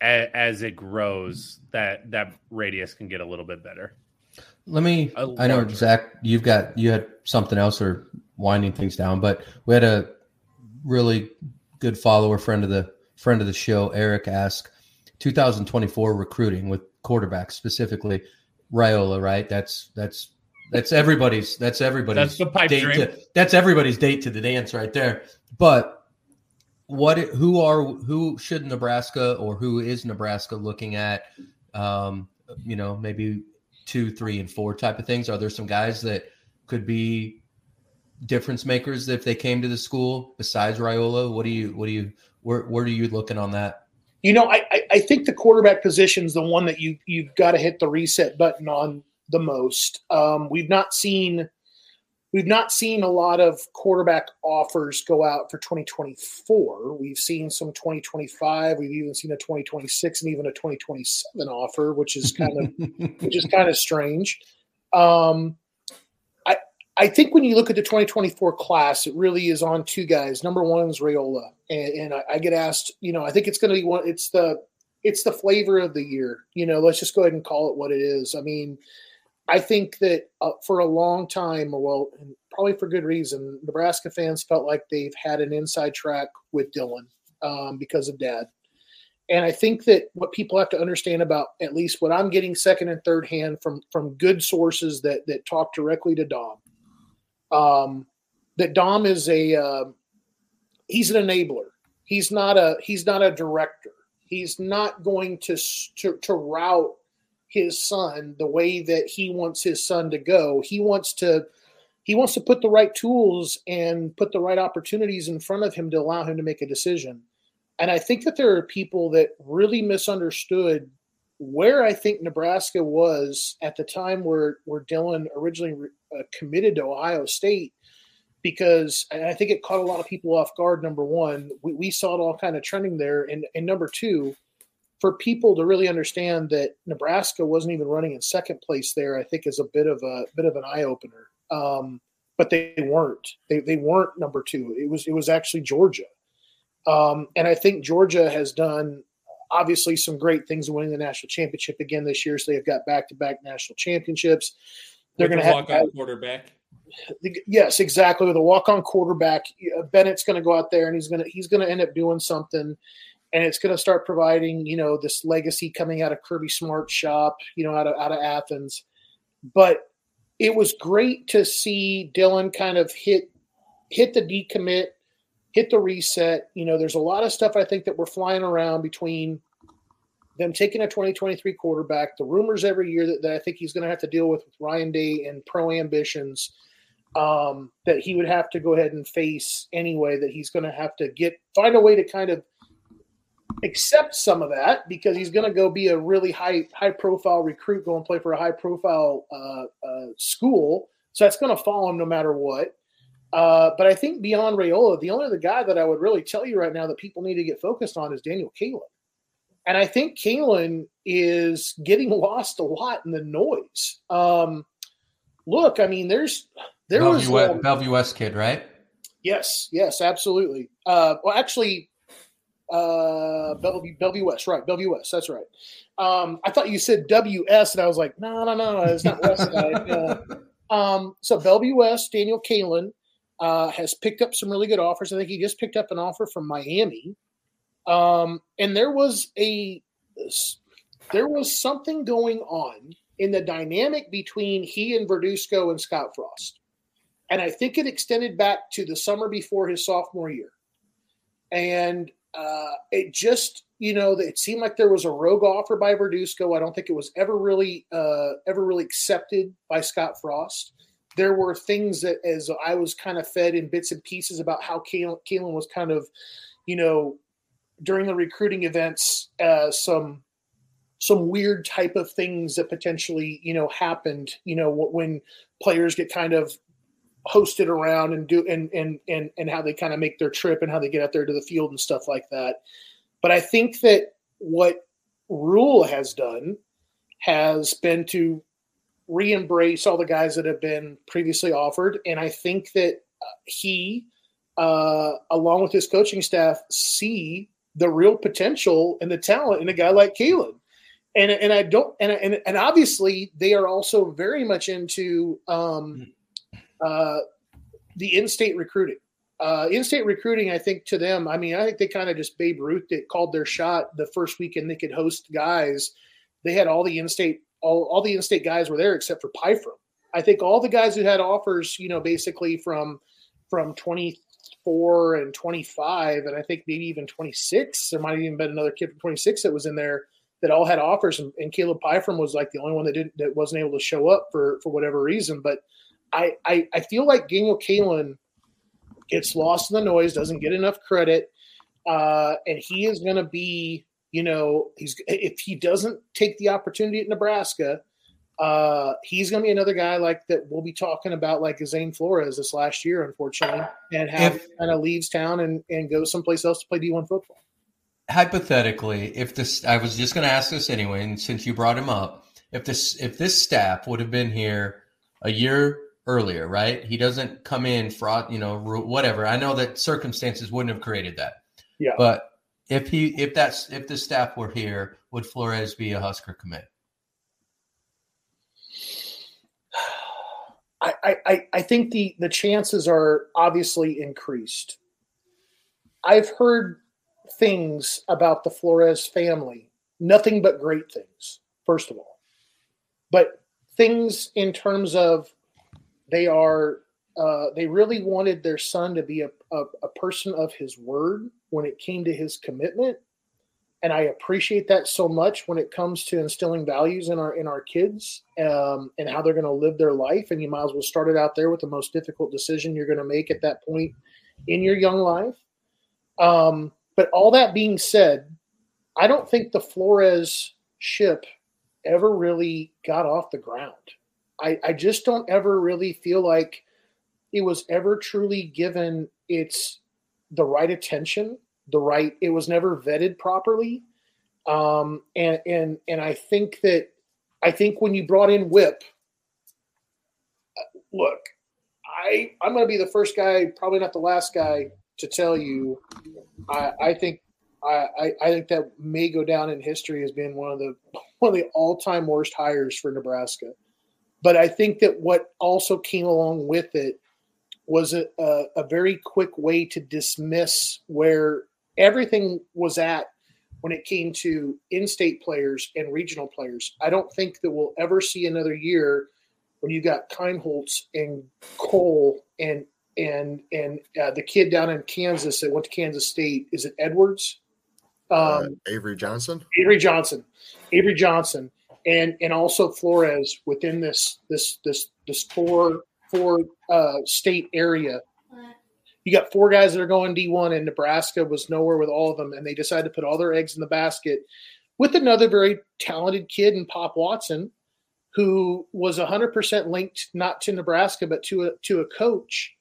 as, as it grows, that that radius can get a little bit better. Let me. I know Zach, you've got you had something else or winding things down, but we had a really good follower friend of the friend of the show, Eric, ask 2024 recruiting with quarterbacks specifically Raiola, right? That's that's that's everybody's that's everybody's that's the pipe date dream. To, that's everybody's date to the dance right there. But what who are who should Nebraska or who is Nebraska looking at? Um, you know, maybe two, three, and four type of things. Are there some guys that could be difference makers if they came to the school besides Raiola? What do you what do you where where are you looking on that? You know, I I think the quarterback position is the one that you you've got to hit the reset button on the most. Um, we've not seen We've not seen a lot of quarterback offers go out for 2024. We've seen some 2025. We've even seen a 2026 and even a 2027 offer, which is kind of which is kind of strange. Um, I I think when you look at the 2024 class, it really is on two guys. Number one is Raiola, and, and I, I get asked, you know, I think it's going to be one. It's the it's the flavor of the year. You know, let's just go ahead and call it what it is. I mean I think that uh, for a long time, well, probably for good reason, Nebraska fans felt like they've had an inside track with Dylan um, because of Dad. And I think that what people have to understand about at least what I'm getting second and third hand from from good sources that that talk directly to Dom, um, that Dom is a uh, he's an enabler. He's not a he's not a director. He's not going to to, to route his son the way that he wants his son to go. He wants to he wants to put the right tools and put the right opportunities in front of him to allow him to make a decision. And I think that there are people that really misunderstood where I think Nebraska was at the time where where Dylan originally uh, committed to Ohio State because I think it caught a lot of people off guard. Number one, we, we saw it all kind of trending there, and, and number two, for people to really understand that Nebraska wasn't even running in second place there, I think is a bit of a bit of an eye opener. Um, but they weren't. They, they weren't number two. It was it was actually Georgia, um, and I think Georgia has done obviously some great things winning the national championship again this year. So they've got back to back national championships. They're going to walk on quarterback. Yes, exactly. With a walk on quarterback, Bennett's going to go out there and he's going to he's going to end up doing something and it's going to start providing you know this legacy coming out of Kirby Smart shop, you know, out of out of Athens. But it was great to see Dylan kind of hit hit the decommit, hit the reset. You know, there's a lot of stuff I think that we're flying around between them taking a 2023 quarterback, the rumors every year that, that I think he's going to have to deal with with Ryan Day and pro ambitions um, that he would have to go ahead and face anyway. That he's going to have to get find a way to kind of accept some of that because he's going to go be a really high high profile recruit, go and play for a high profile uh, uh, school. So that's going to follow him no matter what. Uh, but I think beyond Raiola, the only other guy that I would really tell you right now that people need to get focused on is Daniel Kaelin. And I think Kaelin is getting lost a lot in the noise. Um, look, I mean, there's there Bellevue, was um, Bellevue West kid, right? Yes, yes, absolutely. Uh, well, actually, uh, Bellevue, Bellevue West, right? Bellevue West, that's right. Um, I thought you said WS, and I was like, no, no, no, it's not West Side. Uh, um, so Bellevue West, Daniel Kaelin uh, has picked up some really good offers. I think he just picked up an offer from Miami, um, and there was a there was something going on in the dynamic between he and Verduzco and Scott Frost. And I think it extended back to the summer before his sophomore year. And uh, it just, you know, it seemed like there was a rogue offer by Verduzco. I don't think it was ever really, uh, ever really accepted by Scott Frost. There were things that, as I was kind of fed in bits and pieces about how Kaelin was kind of, you know, during the recruiting events, uh, some some weird type of things that potentially you know happened you know when players get kind of hosted around and do and and and and how they kind of make their trip and how they get out there to the field and stuff like that. But i think that what Rhule has done has been to re-embrace all the guys that have been previously offered. And i think that uh, he uh, along with his coaching staff see the real potential and the talent in a guy like Kaelin and and I don't and and and obviously they are also very much into um, uh, the in-state recruiting. Uh, in-state recruiting, I think to them, I mean, I think they kind of just Babe Ruth it, called their shot the first weekend they could host guys. They had all the in-state all all the in-state guys were there except for Pyfrom. I think all the guys who had offers, you know, basically from from 24 and 25, and I think maybe even 26. There might have even been another kid from 26 that was in there that all had offers, and, and Caleb Pyfrom was like the only one that didn't that wasn't able to show up for for whatever reason. But I I, I feel like Daniel Kaelin gets lost in the noise, doesn't get enough credit, uh, and he is going to be you know he's if he doesn't take the opportunity at Nebraska. Uh, he's going to be another guy like that we'll be talking about, like Zane Flores this last year, unfortunately, and how kind of leaves town and, and goes someplace else to play D1 football hypothetically, if this, I was just going to ask this anyway, and since you brought him up, if this, if this staff would have been here a year earlier, right? He doesn't come in fraud, you know, whatever. I know that circumstances wouldn't have created that. Yeah. But if he, if that's, if the staff were here, would Flores be a Husker commit? I, I, I think the, the chances are obviously increased. I've heard things about the Flores family, nothing but great things, first of all. But things in terms of they are, uh, they really wanted their son to be a, a, a person of his word when it came to his commitment. And I appreciate that so much when it comes to instilling values in our in our kids um, and how they're going to live their life. And you might as well start it out there with the most difficult decision you're going to make at that point in your young life. Um, but all that being said, I don't think the Flores ship ever really got off the ground. I, I just don't ever really feel like it was ever truly given its the right attention, the right it was never vetted properly. Um, and and and I think that I think when you brought in Whip, uh, look, I I'm to be the first guy, probably not the last guy, to tell you, I, I think I, I think that may go down in history as being one of the one of the all time worst hires for Nebraska. But I think that what also came along with it was a, a, a very quick way to dismiss where everything was at when it came to in-state players and regional players. I don't think that we'll ever see another year when you got Kienholz and Cole and and and uh, the kid down in Kansas that went to Kansas State is it Edwards? Um, uh, Avery Johnson. Avery Johnson, Avery Johnson, and and also Flores within this this this this four four uh, state area. You got four guys that are going D one, and Nebraska was nowhere with all of them, and they decided to put all their eggs in the basket with another very talented kid in Pop Watson, who was 100% linked not to Nebraska but to a to a coach.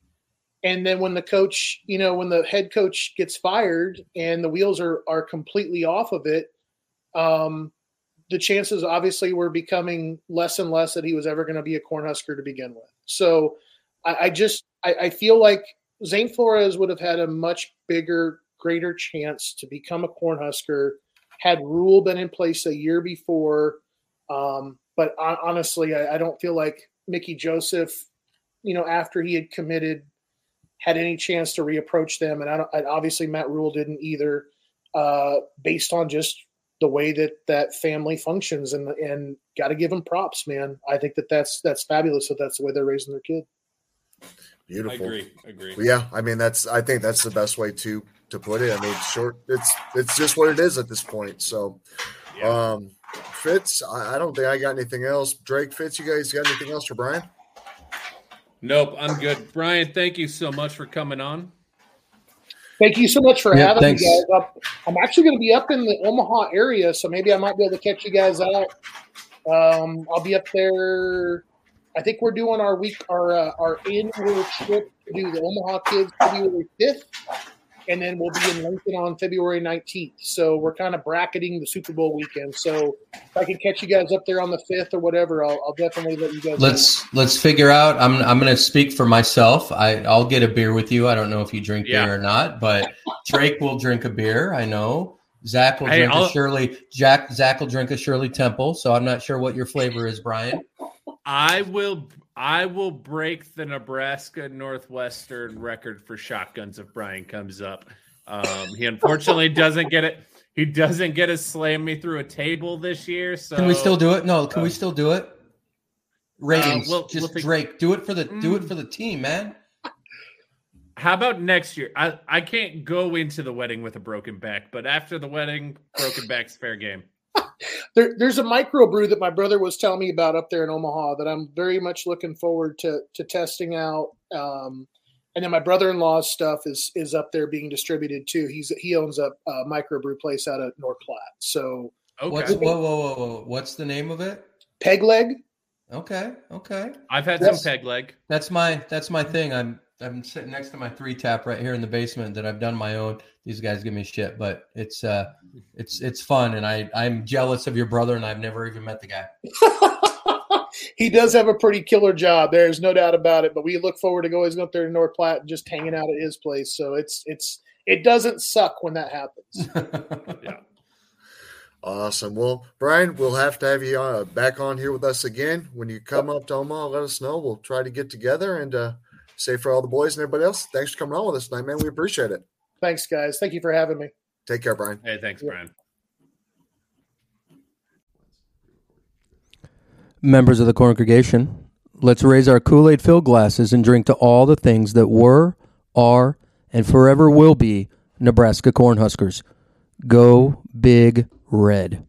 And then when the coach, you know, when the head coach gets fired and the wheels are are completely off of it, um, the chances obviously were becoming less and less that he was ever going to be a Cornhusker to begin with. So I, I just I, I feel like Zane Flores would have had a much bigger, greater chance to become a Cornhusker had Rhule been in place a year before. Um, but honestly, I, I, don't feel like Mickey Joseph, you know, after he had committed, had any chance to reapproach them. And I don't, obviously Matt Rhule didn't either, uh, based on just the way that that family functions. And and got to give them props, man. I think that that's that's fabulous that that's the way they're raising their kid. Beautiful. I agree. agree. yeah, I mean that's I think that's the best way to to put it. I mean, short. It's it's just what it is at this point. So, yeah. um, Fitz, I, I don't think I got anything else. Drake, Fitz, you guys got anything else for Bryan? Nope, I'm good. Bryan, thank you so much for coming on. Thank you so much for yeah, having thanks. me, guys. Up. I'm actually going to be up in the Omaha area, so maybe I might be able to catch you guys out. Um, I'll be up there. I think we're doing our week, our uh, our annual trip to do the Omaha Kids February 5th and then we'll be in Lincoln on February 19th. So we're kind of bracketing the Super Bowl weekend. So if I can catch you guys up there on the fifth or whatever, I'll, I'll definitely let you guys. Let's know. let's figure out. I'm I'm going to speak for myself. I I'll get a beer with you. I don't know if you drink yeah. beer or not, but Drake will drink a beer. I know. Zach will drink a Shirley. Jack Zach will drink a Shirley Temple. So I'm not sure what your flavor is, Bryan. I will I will break the Nebraska Northwestern record for shotguns if Bryan comes up. Um, he unfortunately doesn't get it. He doesn't get to slam me through a table this year. So can we still do it? No, can uh, we still do it? Ratings, uh, we'll, just we'll Drake. Do it for the mm. do it mm. for the team, man. How about next year? I, I can't go into the wedding with a broken back, but after the wedding, broken back's fair game there, there's a microbrew that my brother was telling me about up there in Omaha that I'm very much looking forward to to testing out. Um, and then my brother-in-law's stuff is is up there being distributed too. He's he owns a, a microbrew place out of North Platte. So okay. What's, whoa, whoa, whoa, whoa! What's the name of it? Peg leg. Okay, okay. I've had yes. some peg leg. That's my that's my thing. I'm I'm sitting next to my three tap right here in the basement that I've done my own. These guys give me shit, but it's uh it's it's fun and I I'm jealous of your brother and I've never even met the guy. he does have a pretty killer job. There's no doubt about it. But we look forward to going up there to North Platte and just hanging out at his place. So it's it's it doesn't suck when that happens. yeah. Awesome. Well, Bryan, we'll have to have you uh, back on here with us again. When you come up to Omaha, let us know. We'll try to get together and uh, say for all the boys and everybody else, thanks for coming on with us tonight, man. We appreciate it. Thanks, guys. Thank you for having me. Take care, Bryan. Hey, thanks, yeah. Bryan. Members of the congregation, let's raise our Kool Aid filled glasses and drink to all the things that were, are, and forever will be Nebraska Cornhuskers. Go Big Red.